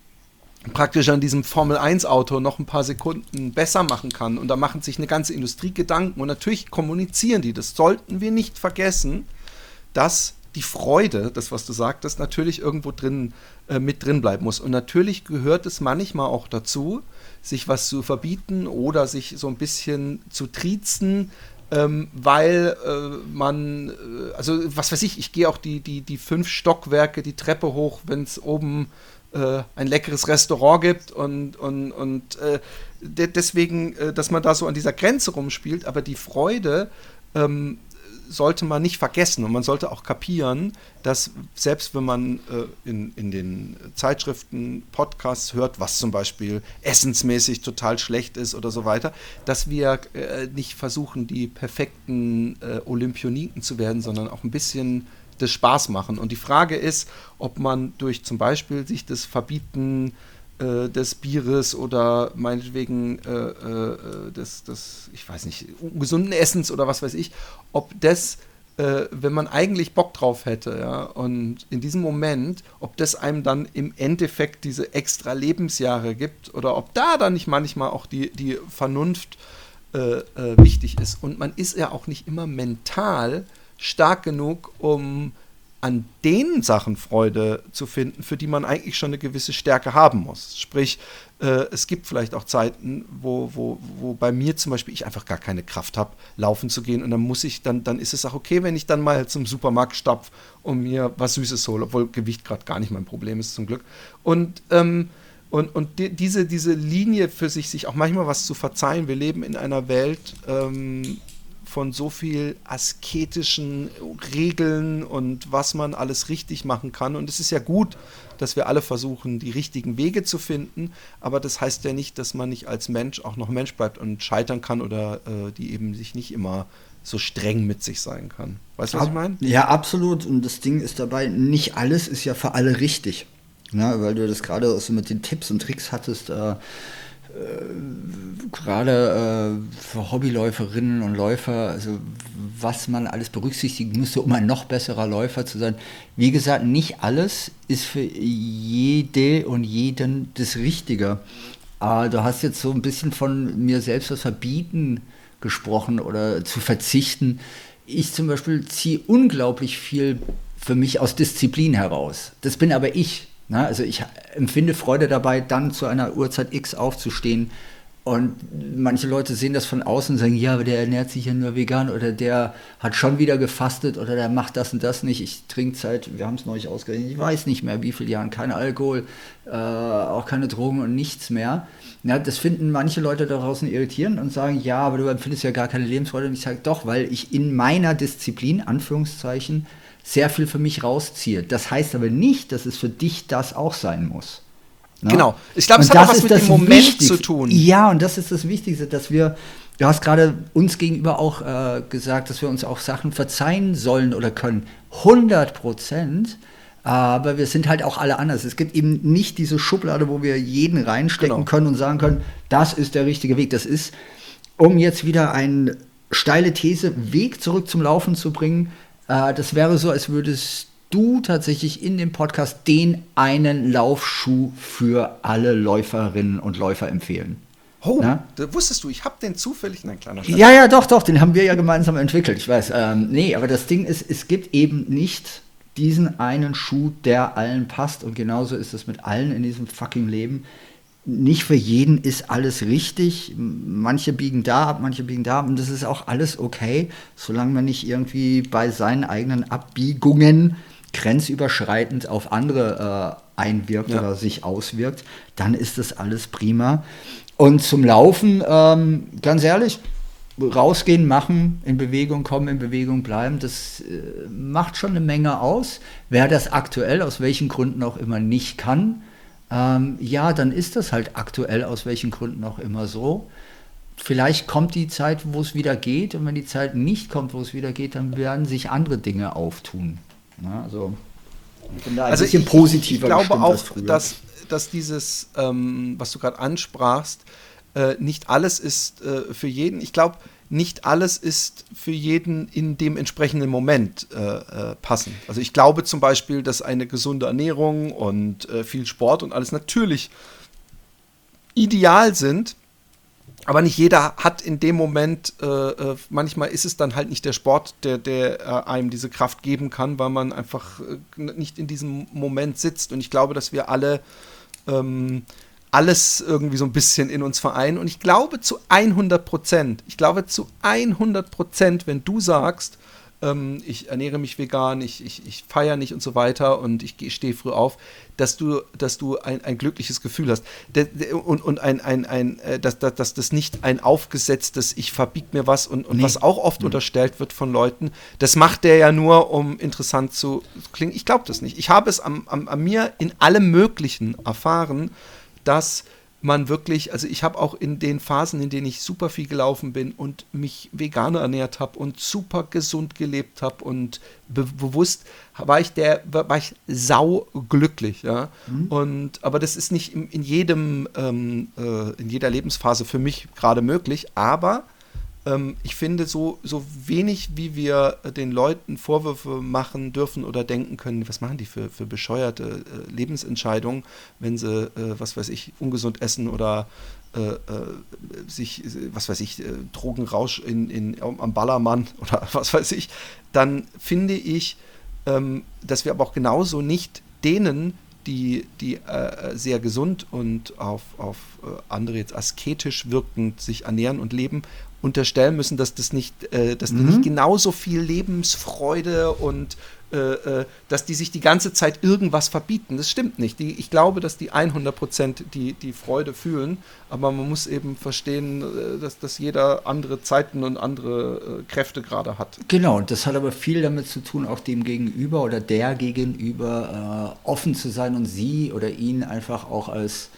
praktisch an diesem Formel-1-Auto noch ein paar Sekunden besser machen kann. Und da machen sich eine ganze Industrie Gedanken. Und natürlich kommunizieren die. Das sollten wir nicht vergessen, dass die Freude, das, was du sagtest, natürlich irgendwo drin, äh, mit drin bleiben muss. Und natürlich gehört es manchmal auch dazu, sich was zu verbieten oder sich so ein bisschen zu triezen, ähm, weil äh, man, äh, also was weiß ich, ich gehe auch die, die, die fünf Stockwerke, die Treppe hoch, wenn es oben äh, ein leckeres Restaurant gibt und, und, und äh, de deswegen, äh, dass man da so an dieser Grenze rumspielt, aber die Freude ähm, sollte man nicht vergessen und man sollte auch kapieren, dass selbst wenn man äh, in, in den Zeitschriften Podcasts hört, was zum Beispiel essensmäßig total schlecht ist oder so weiter, dass wir äh, nicht versuchen, die perfekten äh, Olympioniken zu werden, sondern auch ein bisschen das Spaß machen. Und die Frage ist, ob man durch zum Beispiel sich das Verbieten äh, des Bieres oder meinetwegen äh, äh, des, des, ich weiß nicht, ungesunden Essens oder was weiß ich, ob das, äh, wenn man eigentlich Bock drauf hätte, ja, und in diesem Moment, ob das einem dann im Endeffekt diese extra Lebensjahre gibt oder ob da dann nicht manchmal auch die, die Vernunft äh, äh, wichtig ist. Und man ist ja auch nicht immer mental stark genug, um an den Sachen Freude zu finden, für die man eigentlich schon eine gewisse Stärke haben muss. Sprich, äh, es gibt vielleicht auch Zeiten, wo, wo, wo bei mir zum Beispiel ich einfach gar keine Kraft habe, laufen zu gehen. Und dann muss ich, dann, dann ist es auch okay, wenn ich dann mal zum Supermarkt stapfe und mir was Süßes hole, obwohl Gewicht gerade gar nicht mein Problem ist, zum Glück. Und ähm, und, und die, diese, diese Linie für sich, sich auch manchmal was zu verzeihen. Wir leben in einer Welt, ähm, von so viel asketischen Regeln und was man alles richtig machen kann. Und es ist ja gut, dass wir alle versuchen, die richtigen Wege zu finden, aber das heißt ja nicht, dass man nicht als Mensch auch noch Mensch bleibt und scheitern kann oder äh, die eben sich nicht immer so streng mit sich sein kann. Weißt du, was ich meine? Ja, absolut. Und das Ding ist dabei, nicht alles ist ja für alle richtig. Ja, weil du das gerade so mit den Tipps und Tricks hattest. Äh, gerade äh, für Hobbyläuferinnen und Läufer, also was man alles berücksichtigen müsste, um ein noch besserer Läufer zu sein. Wie gesagt, nicht alles ist für jede und jeden das Richtige. Aber du hast jetzt so ein bisschen von mir selbst das Verbieten gesprochen oder zu verzichten. Ich zum Beispiel ziehe unglaublich viel für mich aus Disziplin heraus. Das bin aber ich. Na, also ich empfinde Freude dabei, dann zu einer Uhrzeit X aufzustehen. Und manche Leute sehen das von außen und sagen, ja, aber der ernährt sich ja nur vegan oder der hat schon wieder gefastet oder der macht das und das nicht. Ich trinke seit, wir haben es neulich ausgerechnet, ich weiß nicht mehr wie viele Jahren, kein Alkohol, äh, auch keine Drogen und nichts mehr. Ja, das finden manche Leute da draußen irritierend und sagen, ja, aber du empfindest ja gar keine Lebensfreude. Und ich sage, doch, weil ich in meiner Disziplin, Anführungszeichen, sehr viel für mich rausziehe. Das heißt aber nicht, dass es für dich das auch sein muss. Ne? Genau. Ich glaube, es hat auch was mit dem Moment Wichtigste. zu tun. Ja, und das ist das Wichtigste, dass wir, du hast gerade uns gegenüber auch äh, gesagt, dass wir uns auch Sachen verzeihen sollen oder können. 100 Prozent. Aber wir sind halt auch alle anders. Es gibt eben nicht diese Schublade, wo wir jeden reinstecken genau. können und sagen können, das ist der richtige Weg. Das ist, um jetzt wieder eine steile These, Weg zurück zum Laufen zu bringen, äh, das wäre so, als würdest du tatsächlich in dem Podcast den einen Laufschuh für alle Läuferinnen und Läufer empfehlen. Oh, da wusstest du, ich habe den zufällig, nein, kleiner Scheiß. Ja, ja, doch, doch, den haben wir ja gemeinsam entwickelt, ich weiß. Ähm, nee, aber das Ding ist, es gibt eben nicht diesen einen Schuh, der allen passt und genauso ist es mit allen in diesem fucking Leben nicht für jeden ist alles richtig. Manche biegen da ab, manche biegen da ab. Und das ist auch alles okay, solange man nicht irgendwie bei seinen eigenen Abbiegungen grenzüberschreitend auf andere äh, einwirkt ja. oder sich auswirkt. Dann ist das alles prima. Und zum Laufen, ähm, ganz ehrlich, rausgehen, machen, in Bewegung kommen, in Bewegung bleiben, das äh, macht schon eine Menge aus. Wer das aktuell aus welchen Gründen auch immer nicht kann, ähm, ja, dann ist das halt aktuell aus welchen Gründen auch immer so. Vielleicht kommt die Zeit, wo es wieder geht, und wenn die Zeit nicht kommt, wo es wieder geht, dann werden sich andere Dinge auftun. Ja, also ich bin da ein also bisschen ich, positiver. Ich glaube auch, dass, dass dieses, ähm, was du gerade ansprachst, äh, nicht alles ist äh, für jeden. Ich glaube, nicht alles ist für jeden in dem entsprechenden Moment äh, äh, passend. Also ich glaube zum Beispiel, dass eine gesunde Ernährung und äh, viel Sport und alles natürlich ideal sind, aber nicht jeder hat in dem Moment, äh, äh manchmal ist es dann halt nicht der Sport, der, der äh, einem diese Kraft geben kann, weil man einfach nicht in diesem Moment sitzt. Und ich glaube, dass wir alle ähm, alles irgendwie so ein bisschen in uns vereinen. Und ich glaube zu 100 Prozent, ich glaube zu 100 Prozent, wenn du sagst, ähm, ich ernähre mich vegan, ich, ich, ich feiere nicht und so weiter und ich stehe früh auf, dass du, dass du ein, ein glückliches Gefühl hast. Und, und ein, ein, ein, äh, dass, dass, dass das nicht ein aufgesetztes, ich verbieg mir was und, und nee. was auch oft mhm. unterstellt wird von Leuten, das macht der ja nur, um interessant zu klingen. Ich glaube das nicht. Ich habe es am, am, an mir in allem Möglichen erfahren, dass man wirklich, also ich habe auch in den Phasen, in denen ich super viel gelaufen bin und mich vegan ernährt habe und super gesund gelebt habe und be bewusst war ich der, war ich sau glücklich, ja. Mhm. Und aber das ist nicht in, in jedem, ähm, äh, in jeder Lebensphase für mich gerade möglich, aber ähm, ich finde, so, so wenig wie wir den Leuten Vorwürfe machen dürfen oder denken können, was machen die für, für bescheuerte äh, Lebensentscheidungen, wenn sie, äh, was weiß ich, ungesund essen oder äh, äh sich, was weiß ich, äh, Drogenrausch in, in, am Ballermann oder was weiß ich, dann finde ich, ähm, dass wir aber auch genauso nicht denen, die, die äh, sehr gesund und auf, auf äh, andere jetzt asketisch wirkend sich ernähren und leben, unterstellen müssen, dass das nicht, äh, dass mhm. die nicht genauso viel Lebensfreude und äh, äh, dass die sich die ganze Zeit irgendwas verbieten. Das stimmt nicht. Die, ich glaube, dass die 100 Prozent die, die Freude fühlen, aber man muss eben verstehen, äh, dass, dass jeder andere Zeiten und andere äh, Kräfte gerade hat. Genau, und das hat aber viel damit zu tun, auch dem Gegenüber oder der Gegenüber äh, offen zu sein und sie oder ihn einfach auch als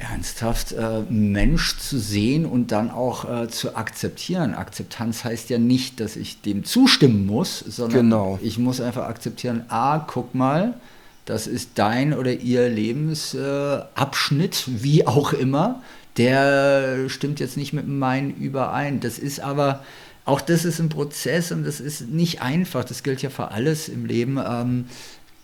ernsthaft äh, Mensch zu sehen und dann auch äh, zu akzeptieren. Akzeptanz heißt ja nicht, dass ich dem zustimmen muss, sondern genau. ich muss einfach akzeptieren, ah, guck mal, das ist dein oder ihr Lebensabschnitt, äh, wie auch immer, der stimmt jetzt nicht mit meinem überein. Das ist aber, auch das ist ein Prozess und das ist nicht einfach, das gilt ja für alles im Leben. Ähm,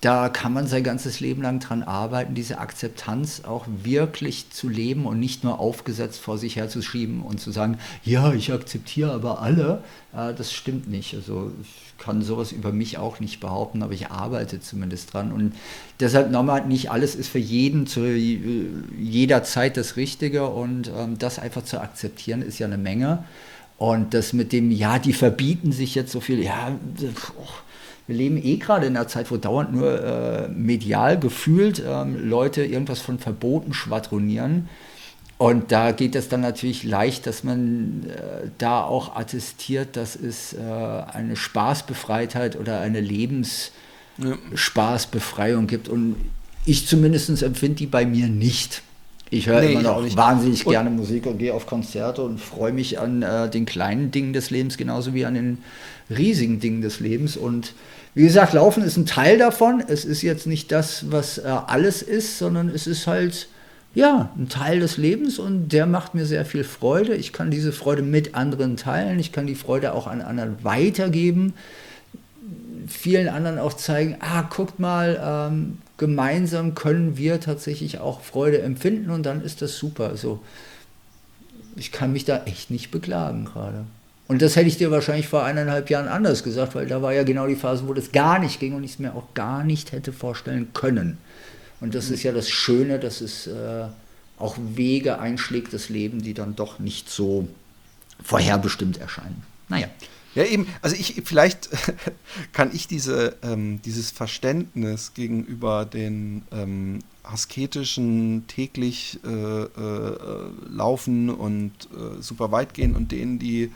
da kann man sein ganzes Leben lang dran arbeiten, diese Akzeptanz auch wirklich zu leben und nicht nur aufgesetzt vor sich herzuschieben und zu sagen, ja, ich akzeptiere aber alle. Äh, das stimmt nicht. Also ich kann sowas über mich auch nicht behaupten, aber ich arbeite zumindest dran. Und deshalb nochmal, nicht alles ist für jeden zu jeder Zeit das Richtige und ähm, das einfach zu akzeptieren ist ja eine Menge. Und das mit dem, ja, die verbieten sich jetzt so viel, ja, oh, wir leben eh gerade in einer Zeit, wo dauernd nur äh, medial gefühlt ähm, Leute irgendwas von Verboten schwadronieren. Und da geht es dann natürlich leicht, dass man äh, da auch attestiert, dass es äh, eine Spaßbefreitheit oder eine Lebensspaßbefreiung gibt. Und ich zumindest empfinde die bei mir nicht. Ich höre nee, immer noch wahnsinnig und gerne Musik und gehe auf Konzerte und freue mich an äh, den kleinen Dingen des Lebens genauso wie an den riesigen Dingen des Lebens. Und wie gesagt, Laufen ist ein Teil davon. Es ist jetzt nicht das, was äh, alles ist, sondern es ist halt ja ein Teil des Lebens und der macht mir sehr viel Freude. Ich kann diese Freude mit anderen teilen. Ich kann die Freude auch an anderen weitergeben. vielen anderen auch zeigen, ah, guckt mal, ähm, gemeinsam können wir tatsächlich auch Freude empfinden und dann ist das super. Also ich kann mich da echt nicht beklagen gerade. Und das hätte ich dir wahrscheinlich vor eineinhalb Jahren anders gesagt, weil da war ja genau die Phase, wo das gar nicht ging und ich es mir auch gar nicht hätte vorstellen können. Und das ist ja das Schöne, dass es äh, auch Wege einschlägt, das Leben, die dann doch nicht so vorherbestimmt erscheinen. Naja. Ja, eben, also ich, vielleicht kann ich diese, ähm, dieses Verständnis gegenüber den ähm, asketischen täglich äh, äh, laufen und äh, super weit gehen und denen, die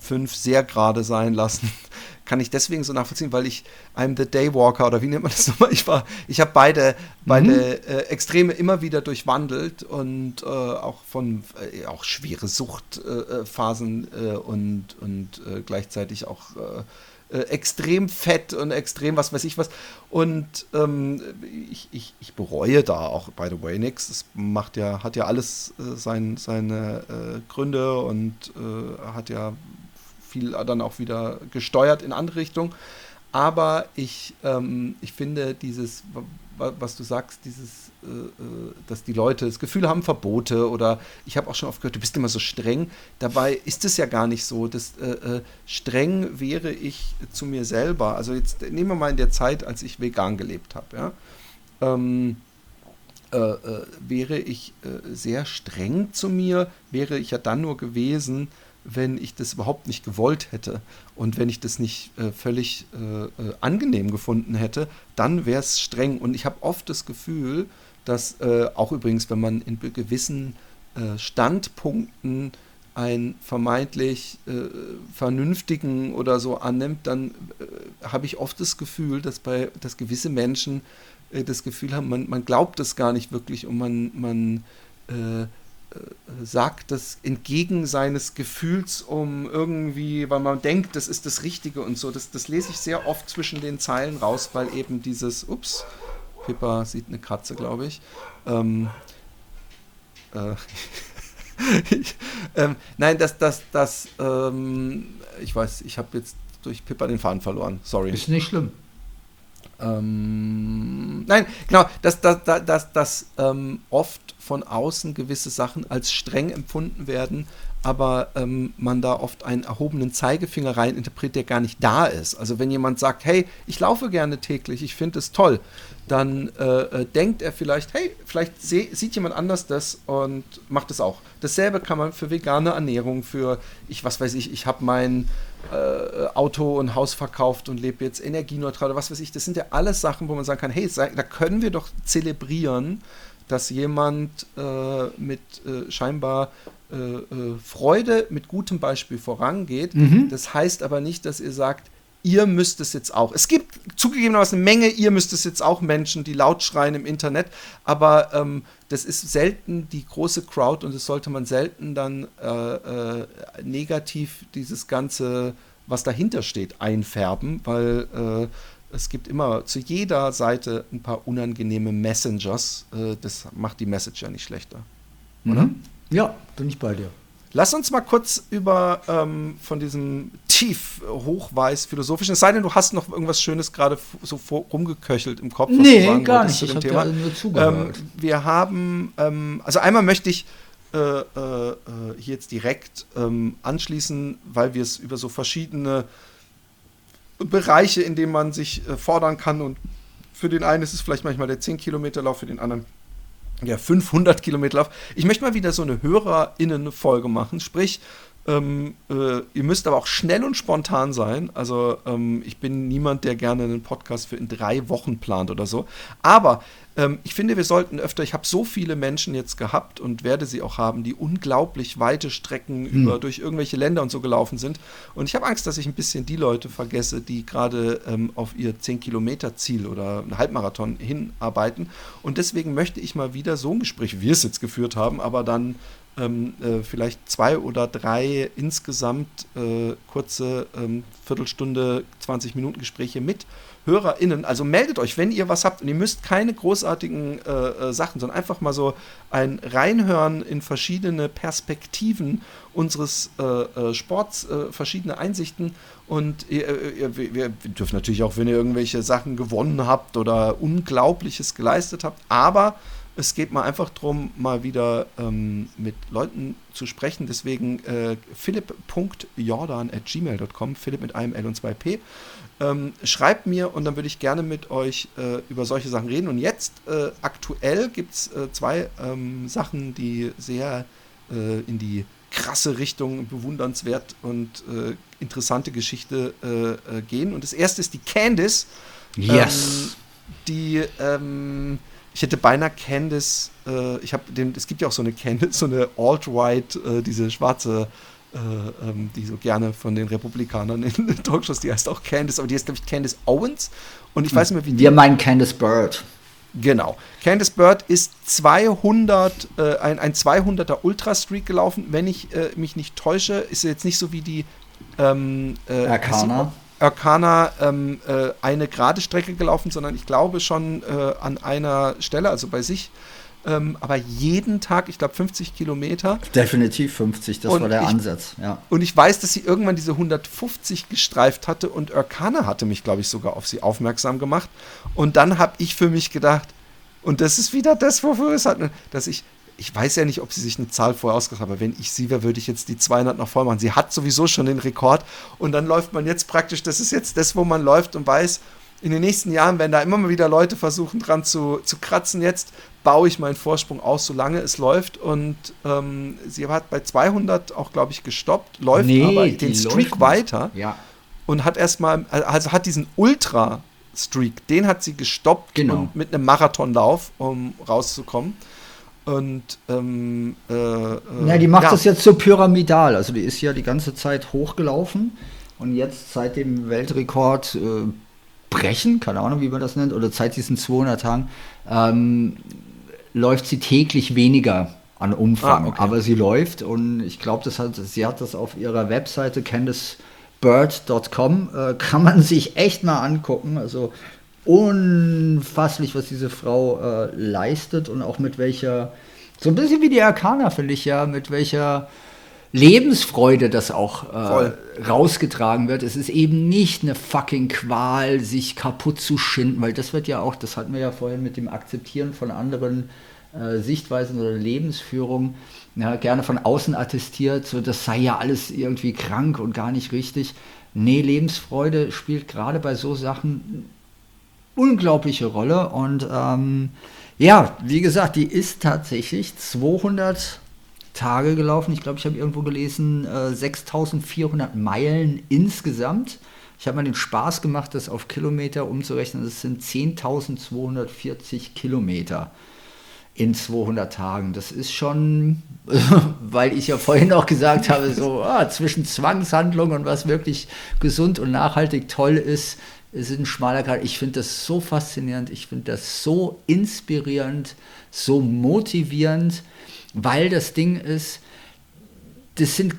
fünf sehr gerade sein lassen, kann ich deswegen so nachvollziehen, weil ich I'm the Daywalker oder wie nennt man das nochmal? Ich war, ich habe beide, beide mhm. äh, Extreme immer wieder durchwandelt und äh, auch von äh, auch schwere Suchtphasen äh, und, und äh, gleichzeitig auch äh, extrem fett und extrem was weiß ich was. Und ähm, ich, ich, ich bereue da auch, by the way, nichts. Es macht ja, hat ja alles sein, seine Gründe und hat ja viel dann auch wieder gesteuert in andere Richtungen. Aber ich, ähm, ich finde dieses, was du sagst, dieses, äh, äh, dass die Leute das Gefühl haben, Verbote oder ich habe auch schon oft gehört, du bist immer so streng. Dabei ist es ja gar nicht so. Das, äh, äh, streng wäre ich zu mir selber. Also jetzt nehmen wir mal in der Zeit, als ich vegan gelebt habe, ja. Ähm, äh, äh, wäre ich sehr streng zu mir, wäre ich ja dann nur gewesen, wenn ich das überhaupt nicht gewollt hätte und wenn ich das nicht äh, völlig äh, äh angenehm gefunden hätte, dann wäre es streng. Und ich habe oft das Gefühl, dass äh, auch übrigens, wenn man in gewissen äh, Standpunkten einen vermeintlich vernünftigen oder so annimmt, dann habe ich oft das Gefühl, dass bei dass gewisse Menschen das Gefühl haben, man, man glaubt es gar nicht wirklich und man, man sagt das entgegen seines Gefühls um irgendwie, weil man denkt, das ist das Richtige und so. Das, das lese ich sehr oft zwischen den Zeilen raus, weil eben dieses, ups, Pippa sieht eine Katze, glaube ich. Ähm, äh, ähm, nein, das, das, das, ähm, ich weiß, ich habe jetzt durch Pippa den Faden verloren. Sorry. Ist nicht schlimm. Ähm, nein, genau, dass das, das, das, das ähm, oft von außen gewisse Sachen als streng empfunden werden, aber ähm, man da oft einen erhobenen Zeigefinger rein interpretiert, der gar nicht da ist. Also wenn jemand sagt, hey, ich laufe gerne täglich, ich finde es toll, dann äh, äh, denkt er vielleicht, hey, vielleicht sieht jemand anders das und macht es auch. Dasselbe kann man für vegane Ernährung, für ich, was weiß ich, ich habe mein äh, Auto und Haus verkauft und lebe jetzt energieneutral oder was weiß ich. Das sind ja alles Sachen, wo man sagen kann, hey, da können wir doch zelebrieren, dass jemand äh, mit äh, scheinbar äh, äh, Freude mit gutem Beispiel vorangeht. Mhm. Das heißt aber nicht, dass ihr sagt, ihr müsst es jetzt auch. Es gibt zugegebenermaßen eine Menge, ihr müsst es jetzt auch Menschen, die laut schreien im Internet, aber ähm, das ist selten die große Crowd und das sollte man selten dann äh, äh, negativ dieses ganze, was dahinter steht, einfärben, weil äh, es gibt immer zu jeder Seite ein paar unangenehme Messengers. Äh, das macht die Message ja nicht schlechter. Oder? Mhm. Ja, bin ich bei dir. Lass uns mal kurz über ähm, von diesem tief hochweiß philosophischen, es sei denn, du hast noch irgendwas Schönes gerade so vor, rumgeköchelt im Kopf. Nee, gar nicht. Ich habe nur zugehört. Ähm, wir haben, ähm, also einmal möchte ich äh, äh, hier jetzt direkt ähm, anschließen, weil wir es über so verschiedene Bereiche, in denen man sich äh, fordern kann. Und für den einen ist es vielleicht manchmal der 10-Kilometer-Lauf, für den anderen ja 500 Kilometer Lauf. Ich möchte mal wieder so eine HörerInnen-Folge machen, sprich ähm, äh, ihr müsst aber auch schnell und spontan sein. Also ähm, ich bin niemand, der gerne einen Podcast für in drei Wochen plant oder so. Aber ähm, ich finde, wir sollten öfter, ich habe so viele Menschen jetzt gehabt und werde sie auch haben, die unglaublich weite Strecken hm. über, durch irgendwelche Länder und so gelaufen sind. Und ich habe Angst, dass ich ein bisschen die Leute vergesse, die gerade ähm, auf ihr 10-Kilometer-Ziel oder einen Halbmarathon hinarbeiten. Und deswegen möchte ich mal wieder so ein Gespräch, wie wir es jetzt geführt haben, aber dann ähm, äh, vielleicht zwei oder drei insgesamt äh, kurze ähm, Viertelstunde, 20 Minuten Gespräche mit HörerInnen. Also meldet euch, wenn ihr was habt und ihr müsst keine großartigen äh, äh Sachen, sondern einfach mal so ein Reinhören in verschiedene Perspektiven unseres äh, äh, Sports, verschiedene Einsichten und ihr, ihr, wir dürfen natürlich auch, wenn ihr irgendwelche Sachen gewonnen habt oder Unglaubliches geleistet habt, aber es geht mal einfach darum, mal wieder ähm, mit Leuten zu sprechen. Deswegen äh, philipp.jordan.gmail.com, Philipp mit einem L und zwei P. Ähm, schreibt mir und dann würde ich gerne mit euch äh, über solche Sachen reden. Und jetzt äh, aktuell gibt es äh, zwei ähm, Sachen, die sehr äh, in die krasse Richtung, bewundernswert und äh, interessante Geschichte gehen. Und das erste ist die Candice. Yes. Ähm, die ähm, ich hätte beinahe Candice, äh, ich habe den, es gibt ja auch so eine Candice, so eine Alt-Right, äh, diese schwarze, äh, die so gerne von den Republikanern in den Talkshows, die heißt auch Candice, aber die heißt, glaube ich, Candice Owens. Und ich weiß nicht mehr, wie Wir meinen Candice Bird. Genau. Candice Bird ist 200, äh, ein, ein 200er Ultra-Streak gelaufen. Wenn ich äh, mich nicht täusche, ist jetzt nicht so wie die ähm, äh, Arcana. Arcana ähm, äh, eine gerade Strecke gelaufen, sondern ich glaube schon äh, an einer Stelle, also bei sich. Ähm, aber jeden Tag, ich glaube 50 Kilometer. Definitiv 50, das und war der ich, Ansatz, ja. Und ich weiß, dass sie irgendwann diese 150 gestreift hatte und Arcana hatte mich, glaube ich, sogar auf sie aufmerksam gemacht. Und dann habe ich für mich gedacht, und das ist wieder das, wofür es hat, dass ich ich weiß ja nicht, ob sie sich eine Zahl vorher ausgedacht hat, aber wenn ich sie wäre, würde ich jetzt die 200 noch voll machen. Sie hat sowieso schon den Rekord und dann läuft man jetzt praktisch, das ist jetzt das, wo man läuft und weiß, in den nächsten Jahren werden da immer mal wieder Leute versuchen dran zu, zu kratzen. Jetzt baue ich meinen Vorsprung aus, solange es läuft und ähm, sie hat bei 200 auch, glaube ich, gestoppt, läuft nee, aber den Streak weiter ja. und hat erstmal, also hat diesen Ultra Streak, den hat sie gestoppt genau. mit einem Marathonlauf, um rauszukommen. Und ähm, äh, äh, ja, die macht ja. das jetzt so pyramidal. Also die ist ja die ganze Zeit hochgelaufen und jetzt seit dem Weltrekord äh, brechen, keine Ahnung, wie man das nennt, oder seit diesen 200 Tagen, ähm, läuft sie täglich weniger an Umfang. Ah, okay. Aber sie läuft und ich glaube, das hat, sie hat das auf ihrer Webseite CandiceBird.com, äh, kann man sich echt mal angucken. Also unfasslich, was diese Frau äh, leistet und auch mit welcher, so ein bisschen wie die Arcana, finde ich ja, mit welcher Lebensfreude das auch äh, rausgetragen wird. Es ist eben nicht eine fucking Qual, sich kaputt zu schinden, weil das wird ja auch, das hatten wir ja vorhin mit dem Akzeptieren von anderen äh, Sichtweisen oder Lebensführung, ja, gerne von außen attestiert, so das sei ja alles irgendwie krank und gar nicht richtig. Nee, Lebensfreude spielt gerade bei so Sachen unglaubliche Rolle. Und ähm, ja, wie gesagt, die ist tatsächlich 200 Tage gelaufen. Ich glaube, ich habe irgendwo gelesen, äh, 6400 Meilen insgesamt. Ich habe mal den Spaß gemacht, das auf Kilometer umzurechnen. Das sind 10.240 Kilometer in 200 Tagen. Das ist schon, weil ich ja vorhin auch gesagt habe, so ah, zwischen Zwangshandlung und was wirklich gesund und nachhaltig toll ist, ist ein schmaler Grad. Ich finde das so faszinierend, ich finde das so inspirierend, so motivierend, weil das Ding ist, das sind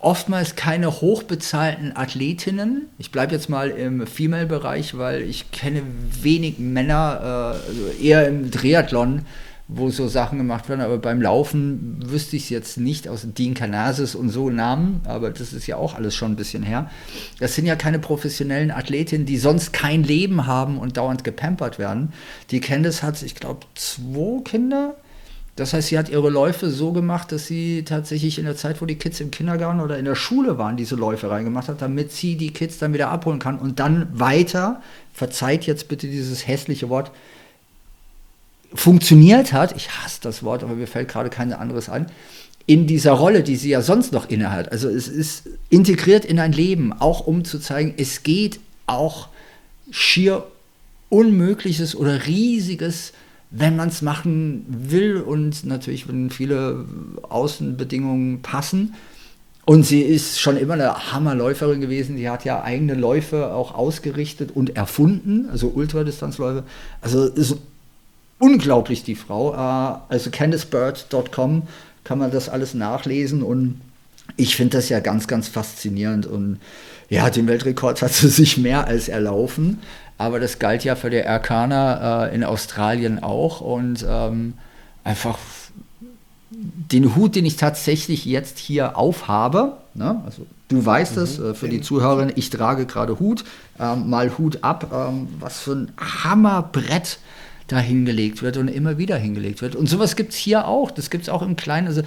oftmals keine hochbezahlten Athletinnen. Ich bleibe jetzt mal im Female-Bereich, weil ich kenne wenig Männer, also eher im Triathlon, wo so Sachen gemacht werden, aber beim Laufen wüsste ich es jetzt nicht, aus Dean Canasis und so Namen, aber das ist ja auch alles schon ein bisschen her. Das sind ja keine professionellen Athletinnen, die sonst kein Leben haben und dauernd gepampert werden. Die Candice hat, ich glaube, zwei Kinder. Das heißt, sie hat ihre Läufe so gemacht, dass sie tatsächlich in der Zeit, wo die Kids im Kindergarten oder in der Schule waren, diese Läufe reingemacht hat, damit sie die Kids dann wieder abholen kann und dann weiter, verzeiht jetzt bitte dieses hässliche Wort, funktioniert hat, ich hasse das Wort, aber mir fällt gerade kein anderes an, in dieser Rolle, die sie ja sonst noch innehat. Also es ist integriert in ein Leben, auch um zu zeigen, es geht auch schier Unmögliches oder Riesiges, wenn man es machen will und natürlich, wenn viele Außenbedingungen passen. Und sie ist schon immer eine Hammerläuferin gewesen. Sie hat ja eigene Läufe auch ausgerichtet und erfunden, also Ultradistanzläufe. Also ist unglaublich, die Frau. Äh, also CandiceBird.com kann man das alles nachlesen und ich finde das ja ganz, ganz faszinierend und ja, den Weltrekord hat sie sich mehr als erlaufen, aber das galt ja für der Erkana äh, in Australien auch und ähm, einfach den Hut, den ich tatsächlich jetzt hier aufhabe, ne? also du weißt es, mhm. äh, für die Zuhörerin, ich trage gerade Hut, ähm, mal Hut ab, ähm, was für ein Hammerbrett da hingelegt wird und immer wieder hingelegt wird. Und sowas gibt es hier auch, das gibt es auch im Kleinen. Also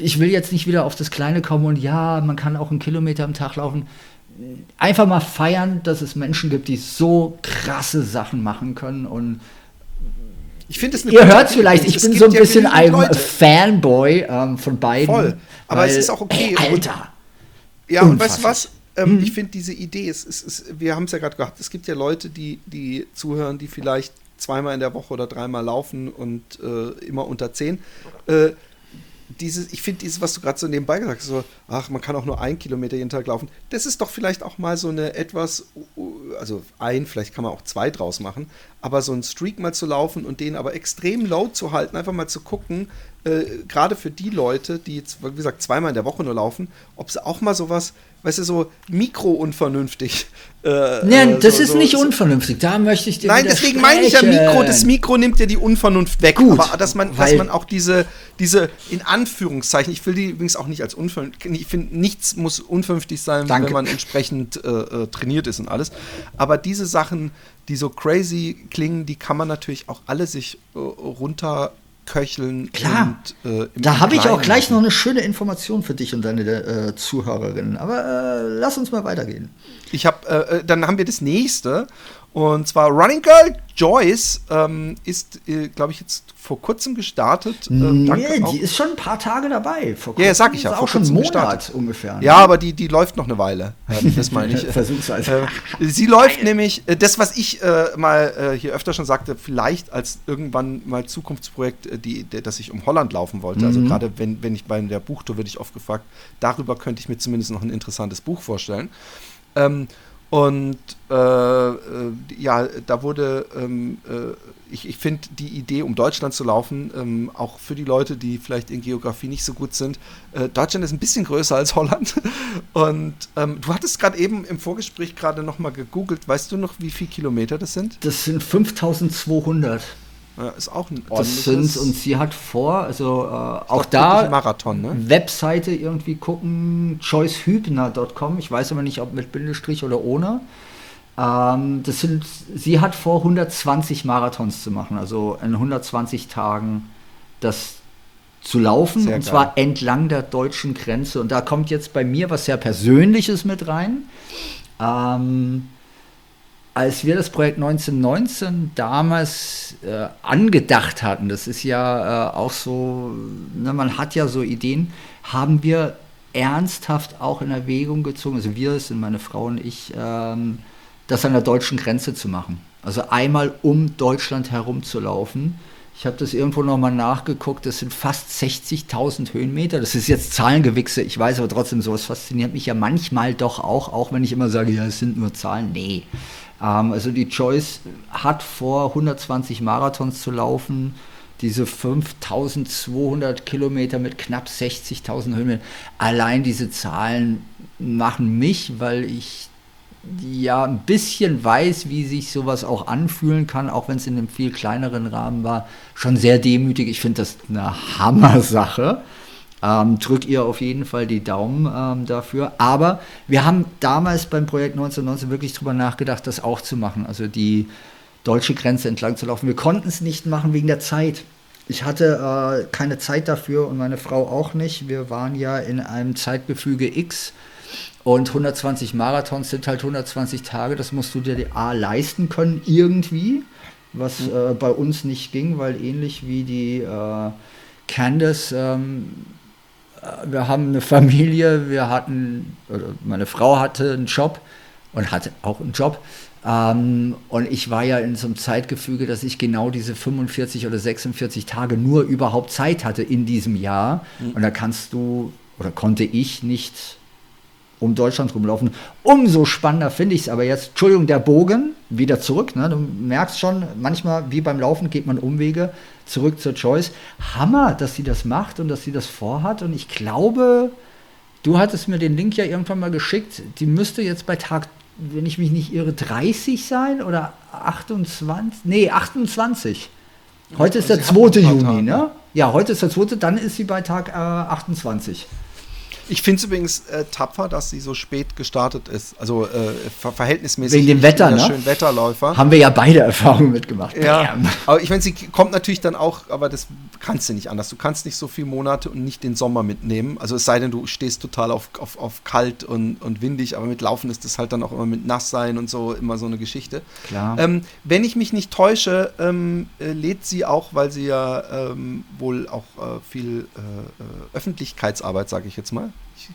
ich will jetzt nicht wieder auf das Kleine kommen und ja, man kann auch einen Kilometer am Tag laufen. Einfach mal feiern, dass es Menschen gibt, die so krasse Sachen machen können und ich finde es Ihr hört es vielleicht, ich bin so ein bisschen ein Leute. Fanboy ähm, von beiden. Voll. Aber weil, es ist auch okay. Ey, Alter. Ja, und weißt du was? Ähm, mhm. Ich finde diese Idee, es, es, es, wir haben es ja gerade gehabt, es gibt ja Leute, die, die zuhören, die vielleicht zweimal in der Woche oder dreimal laufen und äh, immer unter zehn. Äh, dieses, ich finde dieses, was du gerade so nebenbei gesagt hast, so, ach, man kann auch nur ein Kilometer jeden Tag laufen, das ist doch vielleicht auch mal so eine etwas, also ein, vielleicht kann man auch zwei draus machen, aber so einen Streak mal zu laufen und den aber extrem low zu halten, einfach mal zu gucken, äh, gerade für die Leute, die jetzt, wie gesagt, zweimal in der Woche nur laufen, ob sie auch mal sowas weißt du, so mikro-unvernünftig. Äh, Nein, äh, das so, ist so, nicht so. unvernünftig. Da möchte ich dir Nein, deswegen meine ich ja Mikro. Das Mikro nimmt ja die Unvernunft weg. Gut, aber dass man, dass man auch diese, diese, in Anführungszeichen, ich will die übrigens auch nicht als unvernünftig, ich finde, nichts muss unvernünftig sein, Danke. wenn man entsprechend äh, äh, trainiert ist und alles. Aber diese Sachen, die so crazy klingen, die kann man natürlich auch alle sich äh, runter köcheln. Klar. Und, äh, da habe ich auch gleich noch eine schöne Information für dich und deine äh, Zuhörerinnen. Aber äh, lass uns mal weitergehen. Ich habe, äh, äh, dann haben wir das nächste. Und zwar Running Girl Joyce ähm, ist, äh, glaube ich, jetzt vor kurzem gestartet. Äh, nee, die ist schon ein paar Tage dabei. Vor ja, sag ich ja. Auch schon einen Monat gestartet. ungefähr. Ne? Ja, aber die, die läuft noch eine Weile. das meine ich. Versuch's. Äh, sie läuft nämlich, äh, das, was ich äh, mal äh, hier öfter schon sagte, vielleicht als irgendwann mal Zukunftsprojekt, die, die, dass ich um Holland laufen wollte. Also mhm. Also gerade wenn, wenn ich bei der Buchtour würde ich oft gefragt, darüber könnte ich mir zumindest noch ein interessantes Buch vorstellen. Ähm, und äh, äh, ja, da wurde, ähm, äh, ich, ich finde die Idee, um Deutschland zu laufen, ähm, auch für die Leute, die vielleicht in Geografie nicht so gut sind, äh, Deutschland ist ein bisschen größer als Holland. Und ähm, du hattest gerade eben im Vorgespräch gerade nochmal gegoogelt. Weißt du noch, wie viele Kilometer das sind? Das sind 5200. Ist auch ein sind, und sie hat vor, also äh, auch da Marathon, ne? Webseite irgendwie gucken, choicehübner.com, ich weiß aber nicht, ob mit Bindestrich oder ohne. Ähm, das sind, sie hat vor, 120 Marathons zu machen, also in 120 Tagen das zu laufen, sehr und geil. zwar entlang der deutschen Grenze. Und da kommt jetzt bei mir was sehr Persönliches mit rein. Ähm, als wir das Projekt 1919 damals äh, angedacht hatten, das ist ja äh, auch so, ne, man hat ja so Ideen, haben wir ernsthaft auch in Erwägung gezogen, also wir, sind meine Frau und ich, ähm, das an der deutschen Grenze zu machen. Also einmal um Deutschland herumzulaufen. Ich habe das irgendwo nochmal nachgeguckt, das sind fast 60.000 Höhenmeter. Das ist jetzt Zahlengewichse, ich weiß aber trotzdem, sowas fasziniert mich ja manchmal doch auch, auch wenn ich immer sage, ja, es sind nur Zahlen. Nee, ähm, also die Joyce hat vor, 120 Marathons zu laufen. Diese 5200 Kilometer mit knapp 60.000 Höhenmetern. Allein diese Zahlen machen mich, weil ich ja ein bisschen weiß, wie sich sowas auch anfühlen kann, auch wenn es in einem viel kleineren Rahmen war, schon sehr demütig. Ich finde das eine Hammer-Sache. Ähm, drückt ihr auf jeden Fall die Daumen ähm, dafür. Aber wir haben damals beim Projekt 1919 wirklich drüber nachgedacht, das auch zu machen, also die deutsche Grenze entlang zu laufen. Wir konnten es nicht machen wegen der Zeit. Ich hatte äh, keine Zeit dafür und meine Frau auch nicht. Wir waren ja in einem Zeitgefüge X und 120 Marathons sind halt 120 Tage. Das musst du dir A leisten können irgendwie, was mhm. äh, bei uns nicht ging, weil ähnlich wie die äh, Candace ähm, wir haben eine Familie, wir hatten, meine Frau hatte einen Job und hatte auch einen Job. Ähm, und ich war ja in so einem Zeitgefüge, dass ich genau diese 45 oder 46 Tage nur überhaupt Zeit hatte in diesem Jahr. Mhm. Und da kannst du oder konnte ich nicht um Deutschland rumlaufen. Umso spannender finde ich es aber jetzt. Entschuldigung, der Bogen, wieder zurück. Ne? Du merkst schon, manchmal wie beim Laufen geht man Umwege zurück zur Choice. Hammer, dass sie das macht und dass sie das vorhat. Und ich glaube, du hattest mir den Link ja irgendwann mal geschickt. Die müsste jetzt bei Tag, wenn ich mich nicht irre, 30 sein oder 28? Nee, 28. Heute ist der 2. Juni, ne? Ja, heute ist der 2. Dann ist sie bei Tag äh, 28. Ich finde es übrigens äh, tapfer, dass sie so spät gestartet ist. Also äh, ver verhältnismäßig. Wegen dem Wetter, ne? Schön Wetterläufer. Haben wir ja beide Erfahrungen mitgemacht. Ja. Bam. Aber ich meine, sie kommt natürlich dann auch, aber das kannst du nicht anders. Du kannst nicht so viele Monate und nicht den Sommer mitnehmen. Also es sei denn, du stehst total auf, auf, auf kalt und, und windig, aber mit Laufen ist das halt dann auch immer mit nass sein und so immer so eine Geschichte. Klar. Ähm, wenn ich mich nicht täusche, ähm, äh, lädt sie auch, weil sie ja ähm, wohl auch äh, viel äh, äh Öffentlichkeitsarbeit, sage ich jetzt mal,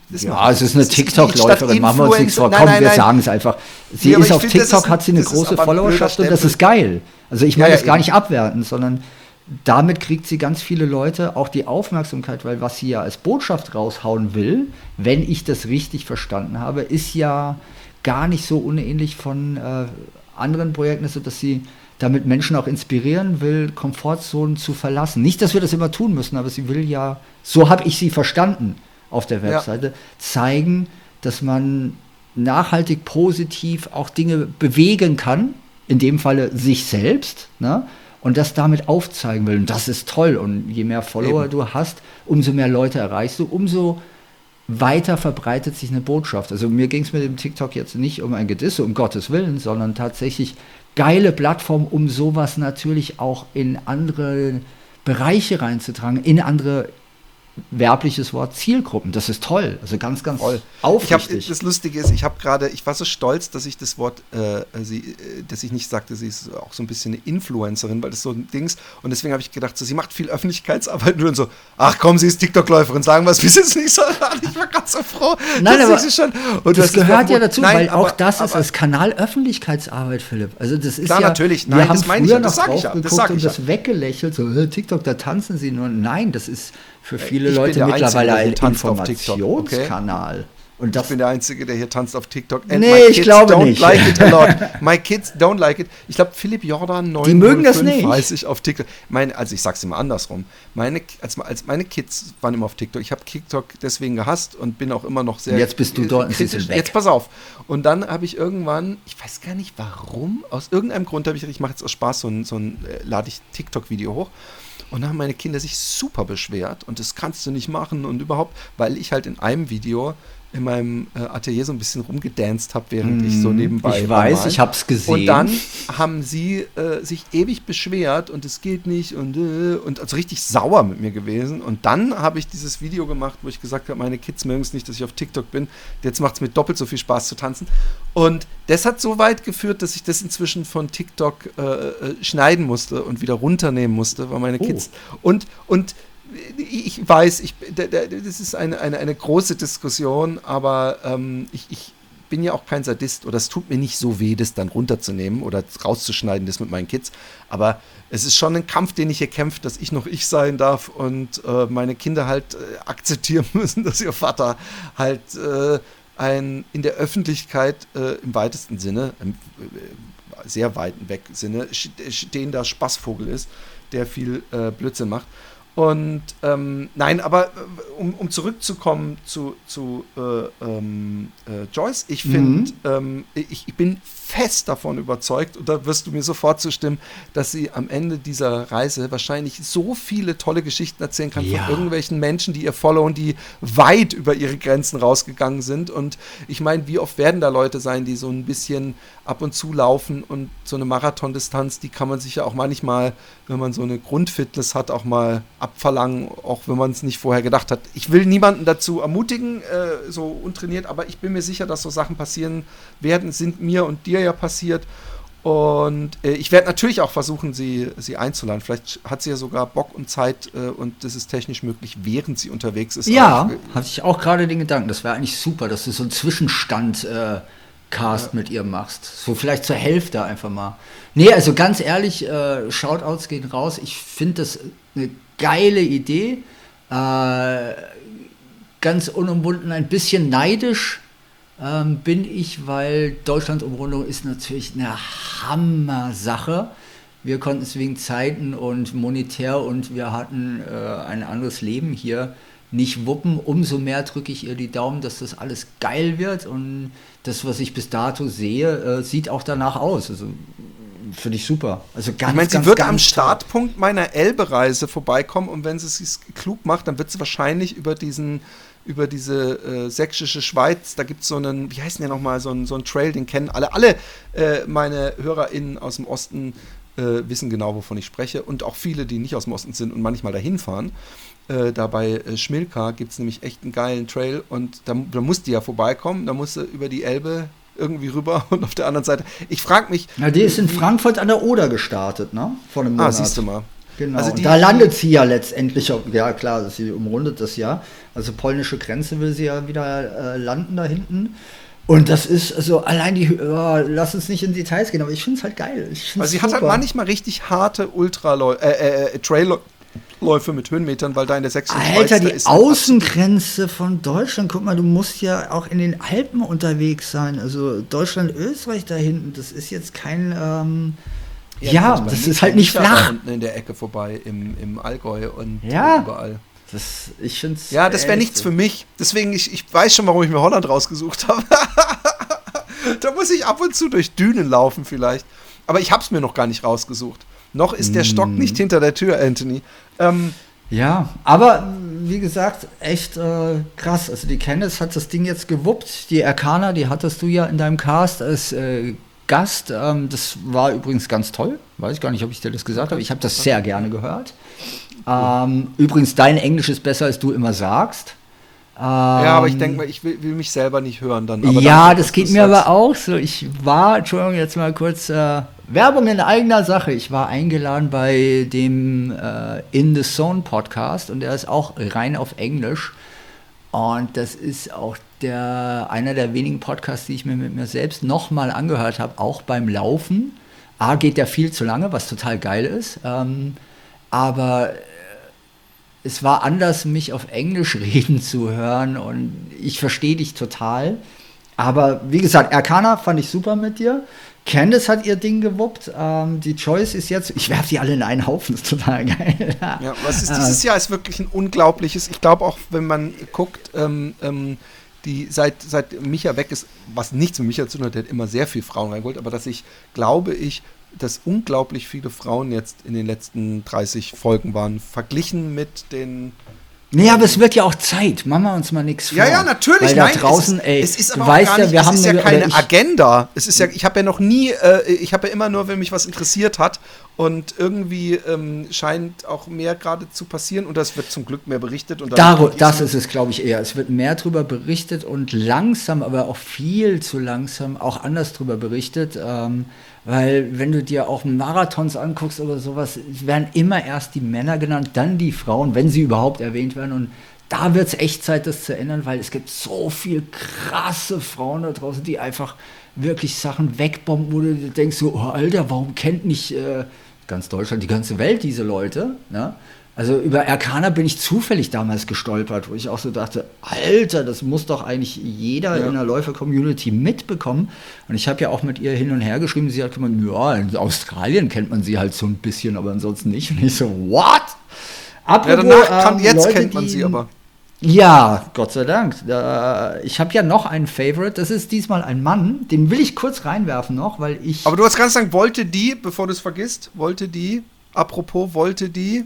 ja, es ist eine TikTok-Läuferin, machen wir uns nichts vor. Komm, nein, wir sagen es einfach. Sie ja, ist auf TikTok, hat sie eine große Followerschaft und das ist geil. Also ich meine ja, das gar nicht abwerten, sondern damit kriegt sie ganz viele Leute auch die Aufmerksamkeit, weil was sie ja als Botschaft raushauen will, wenn ich das richtig verstanden habe, ist ja gar nicht so unähnlich von äh, anderen Projekten, so dass sie damit Menschen auch inspirieren will, Komfortzonen zu verlassen. Nicht, dass wir das immer tun müssen, aber sie will ja, so habe ich sie verstanden, auf der Webseite, ja. zeigen, dass man nachhaltig positiv auch Dinge bewegen kann, in dem Falle sich selbst, ne? und das damit aufzeigen will. Und das ist toll. Und je mehr Follower Eben. du hast, umso mehr Leute erreichst du, umso weiter verbreitet sich eine Botschaft. Also mir ging es mit dem TikTok jetzt nicht um ein Gedisse, um Gottes Willen, sondern tatsächlich geile Plattform, um sowas natürlich auch in andere Bereiche reinzutragen, in andere werbliches Wort Zielgruppen. Das ist toll. Also ganz, ganz toll. Aufrichtig. Hab, das Lustige ist, ich habe gerade, ich war so stolz, dass ich das Wort, äh, sie, äh, dass ich nicht sagte, sie ist auch so ein bisschen eine Influencerin, weil das so ein Dings. Und deswegen habe ich gedacht, so, sie macht viel Öffentlichkeitsarbeit nur und so, ach komm, sie ist TikTok-Läuferin, sagen wir es bis jetzt nicht so. Ich war ganz so froh. Nein, aber schon, und das gehört ja dazu, nein, weil aber, auch das ist als Kanal Öffentlichkeitsarbeit, Philipp. Also das ist klar, ja, natürlich. Nein, wir haben das früher ich, noch drauf ja, geguckt und das weggelächelt, so TikTok, da tanzen sie nur. Nein, das ist für viele ich Leute mittlerweile ein Informationskanal. Okay? Und ich bin der Einzige, der hier tanzt auf TikTok. And nee, ich glaube don't nicht. Like it a lot. My kids don't like it. Ich glaube, Philipp Jordan 9 Die mögen das nicht. weiß ich auf TikTok. Meine, also ich sag's immer andersrum. Meine, als, als meine Kids waren immer auf TikTok. Ich habe TikTok deswegen gehasst und bin auch immer noch sehr. Jetzt bist du dort sie sind weg. Jetzt pass auf. Und dann habe ich irgendwann, ich weiß gar nicht warum, aus irgendeinem Grund habe ich, ich mache jetzt aus Spaß so ein, so ein äh, lade ich TikTok-Video hoch. Und da haben meine Kinder sich super beschwert und das kannst du nicht machen und überhaupt, weil ich halt in einem Video in meinem äh, Atelier so ein bisschen rumgedanced habe, während mm, ich so mm, nebenbei Ich weiß, ich habe es gesehen. Und dann haben sie äh, sich ewig beschwert und es geht nicht und, äh, und also richtig sauer mit mir gewesen. Und dann habe ich dieses Video gemacht, wo ich gesagt habe, meine Kids mögen es nicht, dass ich auf TikTok bin. Jetzt macht es mir doppelt so viel Spaß zu tanzen. Und das hat so weit geführt, dass ich das inzwischen von TikTok äh, äh, schneiden musste und wieder runternehmen musste, weil meine oh. Kids und und ich weiß, ich, das ist eine, eine, eine große Diskussion, aber ähm, ich, ich bin ja auch kein Sadist oder es tut mir nicht so weh, das dann runterzunehmen oder rauszuschneiden, das mit meinen Kids. Aber es ist schon ein Kampf, den ich hier kämpfe, dass ich noch ich sein darf und äh, meine Kinder halt äh, akzeptieren müssen, dass ihr Vater halt äh, ein in der Öffentlichkeit äh, im weitesten Sinne, im äh, sehr weiten Weg Sinne, stehender Spaßvogel ist, der viel äh, Blödsinn macht. Und ähm, nein, aber äh, um, um zurückzukommen zu, zu äh, ähm, äh, Joyce, ich finde, mhm. ähm, ich, ich, bin fest davon überzeugt, und da wirst du mir sofort zustimmen, dass sie am Ende dieser Reise wahrscheinlich so viele tolle Geschichten erzählen kann ja. von irgendwelchen Menschen, die ihr followen, die weit über ihre Grenzen rausgegangen sind. Und ich meine, wie oft werden da Leute sein, die so ein bisschen ab und zu laufen und so eine Marathondistanz, die kann man sich ja auch manchmal, wenn man so eine Grundfitness hat, auch mal abverlangen, auch wenn man es nicht vorher gedacht hat. Ich will niemanden dazu ermutigen, äh, so untrainiert, aber ich bin mir sicher, dass so Sachen passieren werden, sind mir und dir ja passiert. Und äh, ich werde natürlich auch versuchen, sie, sie einzuladen. Vielleicht hat sie ja sogar Bock und Zeit äh, und das ist technisch möglich, während sie unterwegs ist. Ja, hatte ich auch gerade den Gedanken. Das wäre eigentlich super, dass du so einen Zwischenstand äh, Cast ja. mit ihr machst. So vielleicht zur Hälfte einfach mal. Nee, also ganz ehrlich, äh, Shoutouts gehen raus. Ich finde das eine geile Idee. Äh, ganz unumwunden, ein bisschen neidisch ähm, bin ich, weil Deutschland-Umrundung ist natürlich eine Hammer-Sache. Wir konnten es wegen Zeiten und monetär und wir hatten äh, ein anderes Leben hier nicht wuppen. Umso mehr drücke ich ihr die Daumen, dass das alles geil wird und das, was ich bis dato sehe, äh, sieht auch danach aus. Also finde ich super. Also ganz, ich meine, sie wird am Startpunkt meiner Elbe-Reise vorbeikommen und wenn sie es klug macht, dann wird sie wahrscheinlich über diesen über diese äh, sächsische Schweiz, da gibt es so einen, wie heißt denn der nochmal, so einen, so einen Trail, den kennen alle. Alle äh, meine HörerInnen aus dem Osten äh, wissen genau, wovon ich spreche. Und auch viele, die nicht aus dem Osten sind und manchmal dahin fahren. Äh, da bei äh, Schmilka gibt es nämlich echt einen geilen Trail und da, da musst du ja vorbeikommen, da musst du über die Elbe irgendwie rüber und auf der anderen Seite. Ich frage mich. Na, die ist in Frankfurt an der Oder gestartet, ne? Vor einem ah, Monat. Ah, siehst du mal. Genau. Also die, da landet sie ja letztendlich, ja klar, sie umrundet das ja. Also polnische Grenze will sie ja wieder äh, landen da hinten. Und das ist, also allein die, oh, lass uns nicht in Details gehen, aber ich finde es halt geil. Weil sie super. hat halt manchmal richtig harte Ultra äh, äh, äh, Trail Läufe mit Höhenmetern, weil da in der sächsischen Alter, Schweiz, die Außengrenze von Deutschland, guck mal, du musst ja auch in den Alpen unterwegs sein. Also Deutschland, Österreich da hinten, das ist jetzt kein. Ähm, ja, ja das ist halt nicht flach. unten in der Ecke vorbei, im, im Allgäu und ja. überall. Das, ich find's ja, das wäre nichts für mich. Deswegen, ich, ich weiß schon, warum ich mir Holland rausgesucht habe. da muss ich ab und zu durch Dünen laufen vielleicht. Aber ich habe es mir noch gar nicht rausgesucht. Noch ist der Stock nicht hinter der Tür, Anthony. Ähm, ja, aber wie gesagt, echt äh, krass. Also die Candice hat das Ding jetzt gewuppt. Die Arcana, die hattest du ja in deinem Cast als äh, Gast. Ähm, das war übrigens ganz toll. Weiß ich gar nicht, ob ich dir das gesagt habe. Ich habe das sehr gerne gehört. Ähm, übrigens, dein Englisch ist besser, als du immer sagst. Ähm, ja, aber ich denke mal, ich will, will, mich selber nicht hören dann. ja, dann, das geht mir aber auch so. Ich war, Entschuldigung, jetzt mal kurz äh, Werbung in eigener Sache. Ich war eingeladen bei dem äh, In the Zone Podcast und der ist auch rein auf Englisch. Und das ist auch der, einer der wenigen Podcasts, die ich mir mit mir selbst nochmal angehört habe, auch beim Laufen. A, geht der viel zu lange, was total geil ist. Ähm, aber äh, es war anders, mich auf Englisch reden zu hören und ich verstehe dich total. Aber wie gesagt, Erkana fand ich super mit dir. Candice hat ihr Ding gewuppt. Ähm, die Choice ist jetzt, ich werfe die alle in einen Haufen, das ist total geil. ja, was ist dieses Jahr ist wirklich ein unglaubliches. Ich glaube auch, wenn man guckt, ähm, ähm, die seit, seit Micha weg ist, was nichts mit Micha zu tun hat, der hat immer sehr viel Frauen reingeholt, aber dass ich, glaube ich, dass unglaublich viele Frauen jetzt in den letzten 30 Folgen waren, verglichen mit den Nee, aber es wird ja auch Zeit. Machen wir uns mal nichts vor. Ja, ja, natürlich. Weil da Nein, draußen, es ist, ey, es ist aber du weißt ja, wir haben ist ja keine ich, Agenda. Es ist ja, ich habe ja noch nie, äh, ich habe ja immer nur, wenn mich was interessiert hat und irgendwie ähm, scheint auch mehr gerade zu passieren und das wird zum Glück mehr berichtet. Und Dar das ist es, glaube ich, eher. Es wird mehr darüber berichtet und langsam, aber auch viel zu langsam, auch anders darüber berichtet. Ähm, weil wenn du dir auch Marathons anguckst oder sowas, werden immer erst die Männer genannt, dann die Frauen, wenn sie überhaupt erwähnt werden. Und da wird es echt Zeit, das zu ändern, weil es gibt so viel krasse Frauen da draußen, die einfach wirklich Sachen wegbomben, wo du denkst so, oh Alter, warum kennt nicht äh, ganz Deutschland, die ganze Welt diese Leute? Ne? Also über Arcana bin ich zufällig damals gestolpert, wo ich auch so dachte, Alter, das muss doch eigentlich jeder ja. in der Läufer-Community mitbekommen. Und ich habe ja auch mit ihr hin und her geschrieben, sie hat gemeint, ja, in Australien kennt man sie halt so ein bisschen, aber ansonsten nicht. Und ich so, what? Apropos, ja, danach ähm, jetzt Leute, kennt man sie aber. Ja, Gott sei Dank. ich habe ja noch einen Favorite. Das ist diesmal ein Mann. Den will ich kurz reinwerfen noch, weil ich. Aber du hast ganz sagen, wollte die, bevor du es vergisst, wollte die, apropos, wollte die,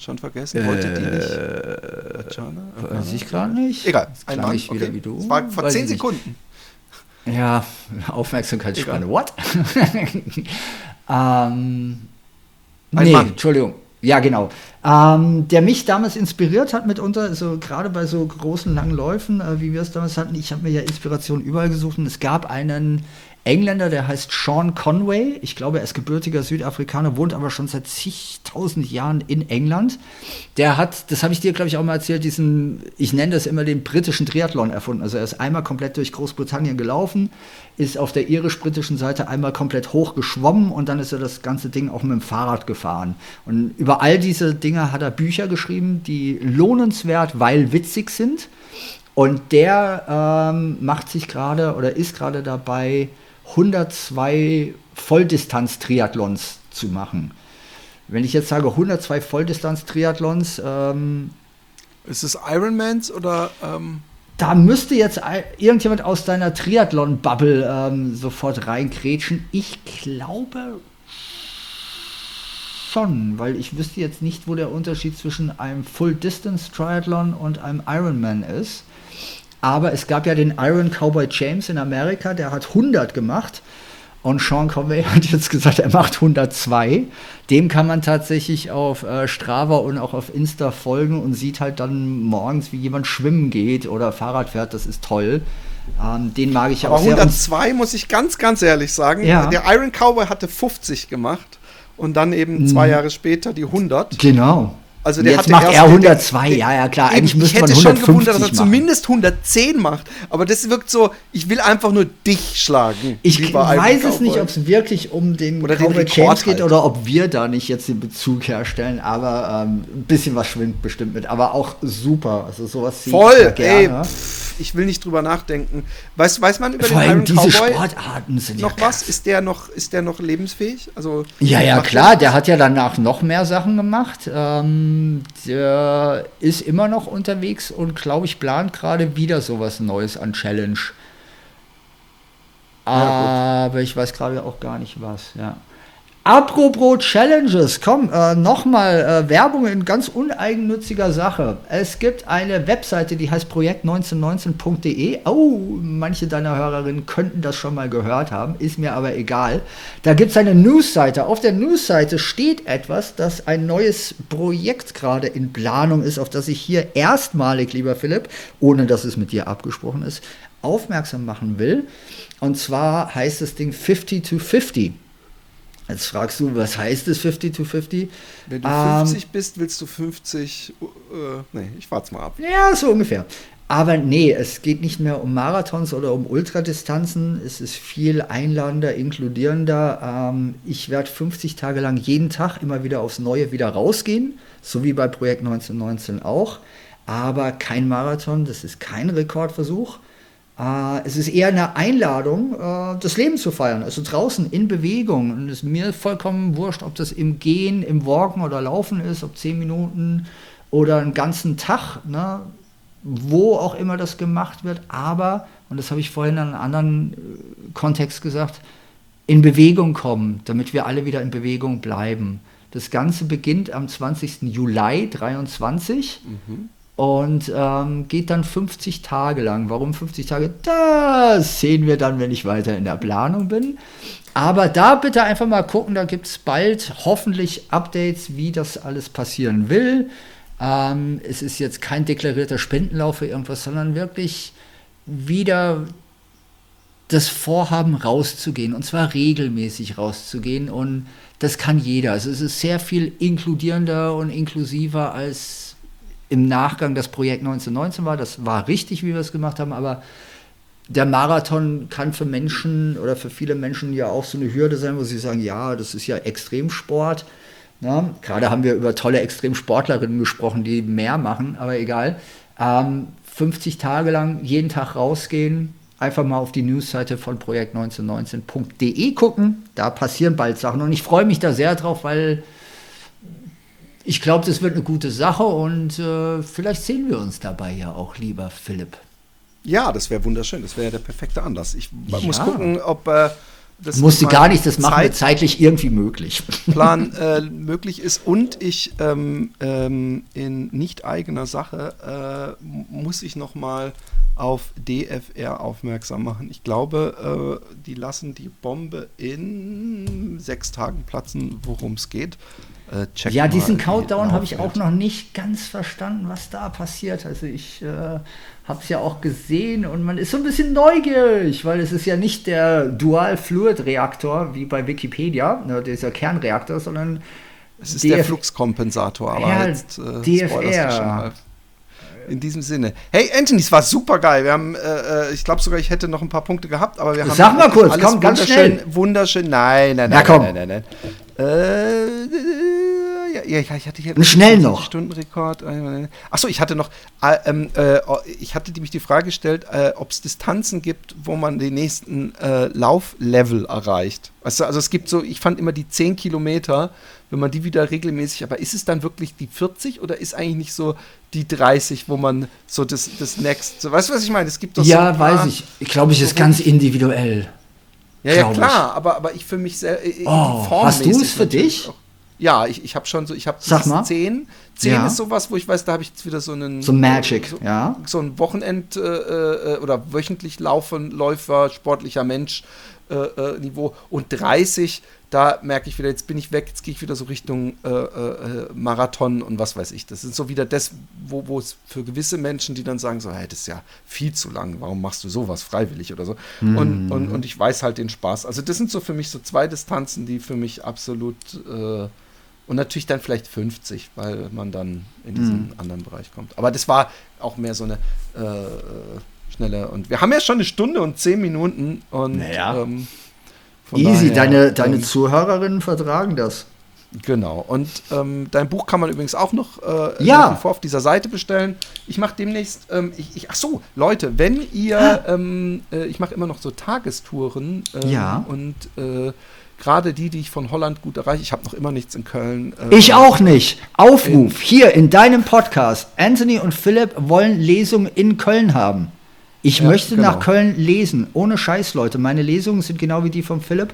Schon vergessen? Wollte die nicht? Äh, weiß ich gerade nicht. Egal. Ein Mann. Ich wieder wie du. Das war vor zehn Sekunden. Ja, Aufmerksamkeitsspanne. What? ähm, nee, Mann. Entschuldigung. Ja, genau. Ähm, der mich damals inspiriert hat mitunter, so gerade bei so großen langen Läufen, äh, wie wir es damals hatten. Ich habe mir ja Inspiration überall gesucht und es gab einen Engländer, der heißt Sean Conway. Ich glaube, er ist gebürtiger Südafrikaner, wohnt aber schon seit zigtausend Jahren in England. Der hat, das habe ich dir, glaube ich, auch mal erzählt, diesen, ich nenne das immer den britischen Triathlon erfunden. Also er ist einmal komplett durch Großbritannien gelaufen, ist auf der irisch-britischen Seite einmal komplett hoch geschwommen und dann ist er das ganze Ding auch mit dem Fahrrad gefahren. Und über all diese Dinge hat er Bücher geschrieben, die lohnenswert, weil witzig sind Und der ähm, macht sich gerade oder ist gerade dabei, 102 Volldistanz-Triathlons zu machen. Wenn ich jetzt sage 102 Volldistanz-Triathlons, ähm, ist es Ironmans oder? Ähm da müsste jetzt irgendjemand aus deiner Triathlon-Bubble ähm, sofort reinkrätschen. Ich glaube schon, weil ich wüsste jetzt nicht, wo der Unterschied zwischen einem Full-Distance-Triathlon und einem Ironman ist. Aber es gab ja den Iron Cowboy James in Amerika, der hat 100 gemacht. Und Sean Conway hat jetzt gesagt, er macht 102. Dem kann man tatsächlich auf äh, Strava und auch auf Insta folgen und sieht halt dann morgens, wie jemand schwimmen geht oder Fahrrad fährt. Das ist toll. Ähm, den mag ich Aber auch sehr. 102 muss ich ganz, ganz ehrlich sagen. Ja. Der Iron Cowboy hatte 50 gemacht und dann eben zwei mhm. Jahre später die 100. Genau. Also der Jetzt macht er 102, den, ja, ja, klar. Eigentlich müsste man 150 Ich hätte schon gewundert, dass er zumindest 110 macht. Aber das wirkt so, ich will einfach nur dich schlagen. Ich weiß es nicht, ob es wirklich um den oder Cowboy James geht halt. oder ob wir da nicht jetzt den Bezug herstellen. Aber ähm, ein bisschen was schwimmt bestimmt mit. Aber auch super. Also sowas Voll, ey. Pff ich will nicht drüber nachdenken. Weiß, weiß man über Vor den Iron diese Cowboy Sportarten sind noch ja was? Ist der noch, ist der noch lebensfähig? Also ja, ja, klar. Der hat ja danach noch mehr Sachen gemacht. Ähm, der ist immer noch unterwegs und glaube ich plant gerade wieder sowas Neues an Challenge. Ja, Aber ich weiß gerade auch gar nicht was. Ja. Apropos Challenges, komm, äh, nochmal äh, Werbung in ganz uneigennütziger Sache. Es gibt eine Webseite, die heißt projekt1919.de. Oh, manche deiner Hörerinnen könnten das schon mal gehört haben, ist mir aber egal. Da gibt es eine Newsseite. Auf der Newsseite steht etwas, dass ein neues Projekt gerade in Planung ist, auf das ich hier erstmalig, lieber Philipp, ohne dass es mit dir abgesprochen ist, aufmerksam machen will. Und zwar heißt das Ding 50 to 50. Jetzt fragst du, was heißt es 50 to 50? Wenn du ähm, 50 bist, willst du 50. Äh, nee, ich warte mal ab. Ja, so ungefähr. Aber nee, es geht nicht mehr um Marathons oder um Ultradistanzen. Es ist viel einladender, inkludierender. Ähm, ich werde 50 Tage lang jeden Tag immer wieder aufs Neue wieder rausgehen, so wie bei Projekt 1919 auch. Aber kein Marathon, das ist kein Rekordversuch. Äh, es ist eher eine Einladung, äh, das Leben zu feiern, also draußen in Bewegung. Und es ist mir vollkommen wurscht, ob das im Gehen, im Walken oder Laufen ist, ob zehn Minuten oder einen ganzen Tag, ne? wo auch immer das gemacht wird. Aber, und das habe ich vorhin in einem anderen äh, Kontext gesagt, in Bewegung kommen, damit wir alle wieder in Bewegung bleiben. Das Ganze beginnt am 20. Juli 23. Mhm und ähm, geht dann 50 Tage lang. Warum 50 Tage? Das sehen wir dann, wenn ich weiter in der Planung bin. Aber da bitte einfach mal gucken, da gibt es bald hoffentlich Updates, wie das alles passieren will. Ähm, es ist jetzt kein deklarierter Spendenlauf für irgendwas, sondern wirklich wieder das Vorhaben rauszugehen und zwar regelmäßig rauszugehen und das kann jeder. Also es ist sehr viel inkludierender und inklusiver als im Nachgang das Projekt 1919 war. Das war richtig, wie wir es gemacht haben, aber der Marathon kann für Menschen oder für viele Menschen ja auch so eine Hürde sein, wo sie sagen, ja, das ist ja Extremsport. Ja, gerade haben wir über tolle Extremsportlerinnen gesprochen, die mehr machen, aber egal. Ähm, 50 Tage lang jeden Tag rausgehen, einfach mal auf die Newsseite von projekt1919.de gucken. Da passieren bald Sachen und ich freue mich da sehr drauf, weil ich glaube, das wird eine gute Sache und äh, vielleicht sehen wir uns dabei ja auch, lieber Philipp. Ja, das wäre wunderschön. Das wäre ja der perfekte Anlass. Ich ja. muss gucken, ob äh, das musste gar nicht, das machen wir zeitlich irgendwie möglich. Plan äh, möglich ist und ich ähm, ähm, in nicht eigener Sache äh, muss ich noch mal auf DFR aufmerksam machen. Ich glaube, äh, die lassen die Bombe in sechs Tagen platzen, worum es geht. Äh, ja, diesen Countdown habe ich auch noch nicht ganz verstanden, was da passiert. Also ich äh, habe es ja auch gesehen und man ist so ein bisschen neugierig, weil es ist ja nicht der Dual-Fluid-Reaktor wie bei Wikipedia, ne, dieser Kernreaktor, sondern es ist DF der Fluxkompensator, aber ja, jetzt äh, DFR. In diesem Sinne. Hey Anthony, es war super geil. Wir haben, äh, äh ich glaube sogar, ich hätte noch ein paar Punkte gehabt, aber wir haben. Sag mal kurz, komm, ganz schnell. Wunderschön. Nein, nein, nein. Na komm. Nein, nein, nein. Äh, ja, ich hatte hier einen schnell noch Stundenrekord. Achso, ich hatte noch, äh, ähm, äh, ich hatte mich die Frage gestellt, äh, ob es Distanzen gibt, wo man den nächsten äh, Lauflevel erreicht. Du, also es gibt so, ich fand immer die 10 Kilometer, wenn man die wieder regelmäßig, aber ist es dann wirklich die 40 oder ist eigentlich nicht so die 30, wo man so das, das Next, so, weißt du, was ich meine? Es gibt doch ja, so weiß ich. Ich glaube, ich ist ganz individuell. Ja, ja, klar, aber, aber ich für mich sehr. Äh, oh, hast du es für dich? Auch. Ja, ich, ich habe schon so, ich habe 10. 10 ja. ist sowas, wo ich weiß, da habe ich jetzt wieder so einen. So Magic, so, ja. So ein Wochenend- äh, äh, oder wöchentlich laufen, Läufer, sportlicher Mensch äh, äh Niveau. Und 30 da merke ich wieder, jetzt bin ich weg, jetzt gehe ich wieder so Richtung äh, äh, Marathon und was weiß ich. Das ist so wieder das, wo es für gewisse Menschen, die dann sagen, so, hey, das ist ja viel zu lang, warum machst du sowas freiwillig oder so. Mhm. Und, und, und ich weiß halt den Spaß. Also das sind so für mich so zwei Distanzen, die für mich absolut äh, und natürlich dann vielleicht 50, weil man dann in diesen mhm. anderen Bereich kommt. Aber das war auch mehr so eine äh, schnelle und wir haben ja schon eine Stunde und zehn Minuten und naja. ähm, von Easy, daher, deine, deine ähm, Zuhörerinnen vertragen das. Genau. Und ähm, dein Buch kann man übrigens auch noch äh, ja. vor auf dieser Seite bestellen. Ich mache demnächst, ähm, ich, ich, ach so, Leute, wenn ihr, ähm, äh, ich mache immer noch so Tagestouren. Ähm, ja. Und äh, gerade die, die ich von Holland gut erreiche, ich habe noch immer nichts in Köln. Äh, ich auch nicht. Aufruf in, hier in deinem Podcast. Anthony und Philipp wollen Lesungen in Köln haben. Ich ja, möchte genau. nach Köln lesen. Ohne Scheiß, Leute. Meine Lesungen sind genau wie die von Philipp.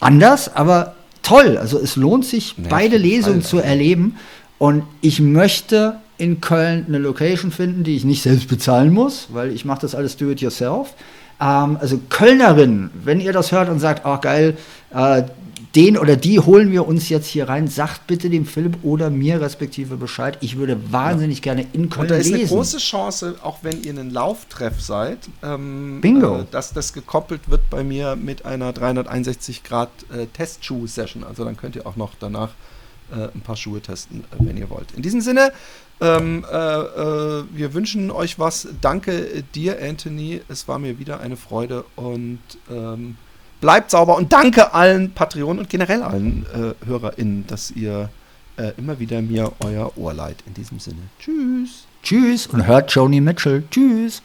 Anders, aber toll. Also es lohnt sich, nee, beide Lesungen zu erleben. Und ich möchte in Köln eine Location finden, die ich nicht selbst bezahlen muss, weil ich mache das alles do it yourself. Ähm, also Kölnerin, wenn ihr das hört und sagt, ach geil, äh, den oder die holen wir uns jetzt hier rein. Sagt bitte dem Philipp oder mir respektive Bescheid. Ich würde wahnsinnig ja. gerne in Köln lesen. Und da ist lesen. eine große Chance, auch wenn ihr einen Lauftreff seid, ähm, Bingo. Äh, dass das gekoppelt wird bei mir mit einer 361 Grad äh, Testschuh-Session. Also dann könnt ihr auch noch danach äh, ein paar Schuhe testen, äh, wenn ihr wollt. In diesem Sinne, ähm, äh, äh, wir wünschen euch was. Danke dir, Anthony. Es war mir wieder eine Freude und ähm, bleibt sauber und danke allen Patreonen und generell allen äh, HörerInnen, dass ihr äh, immer wieder mir euer Ohr leiht. In diesem Sinne. Tschüss. Tschüss und hört Joni Mitchell. Tschüss.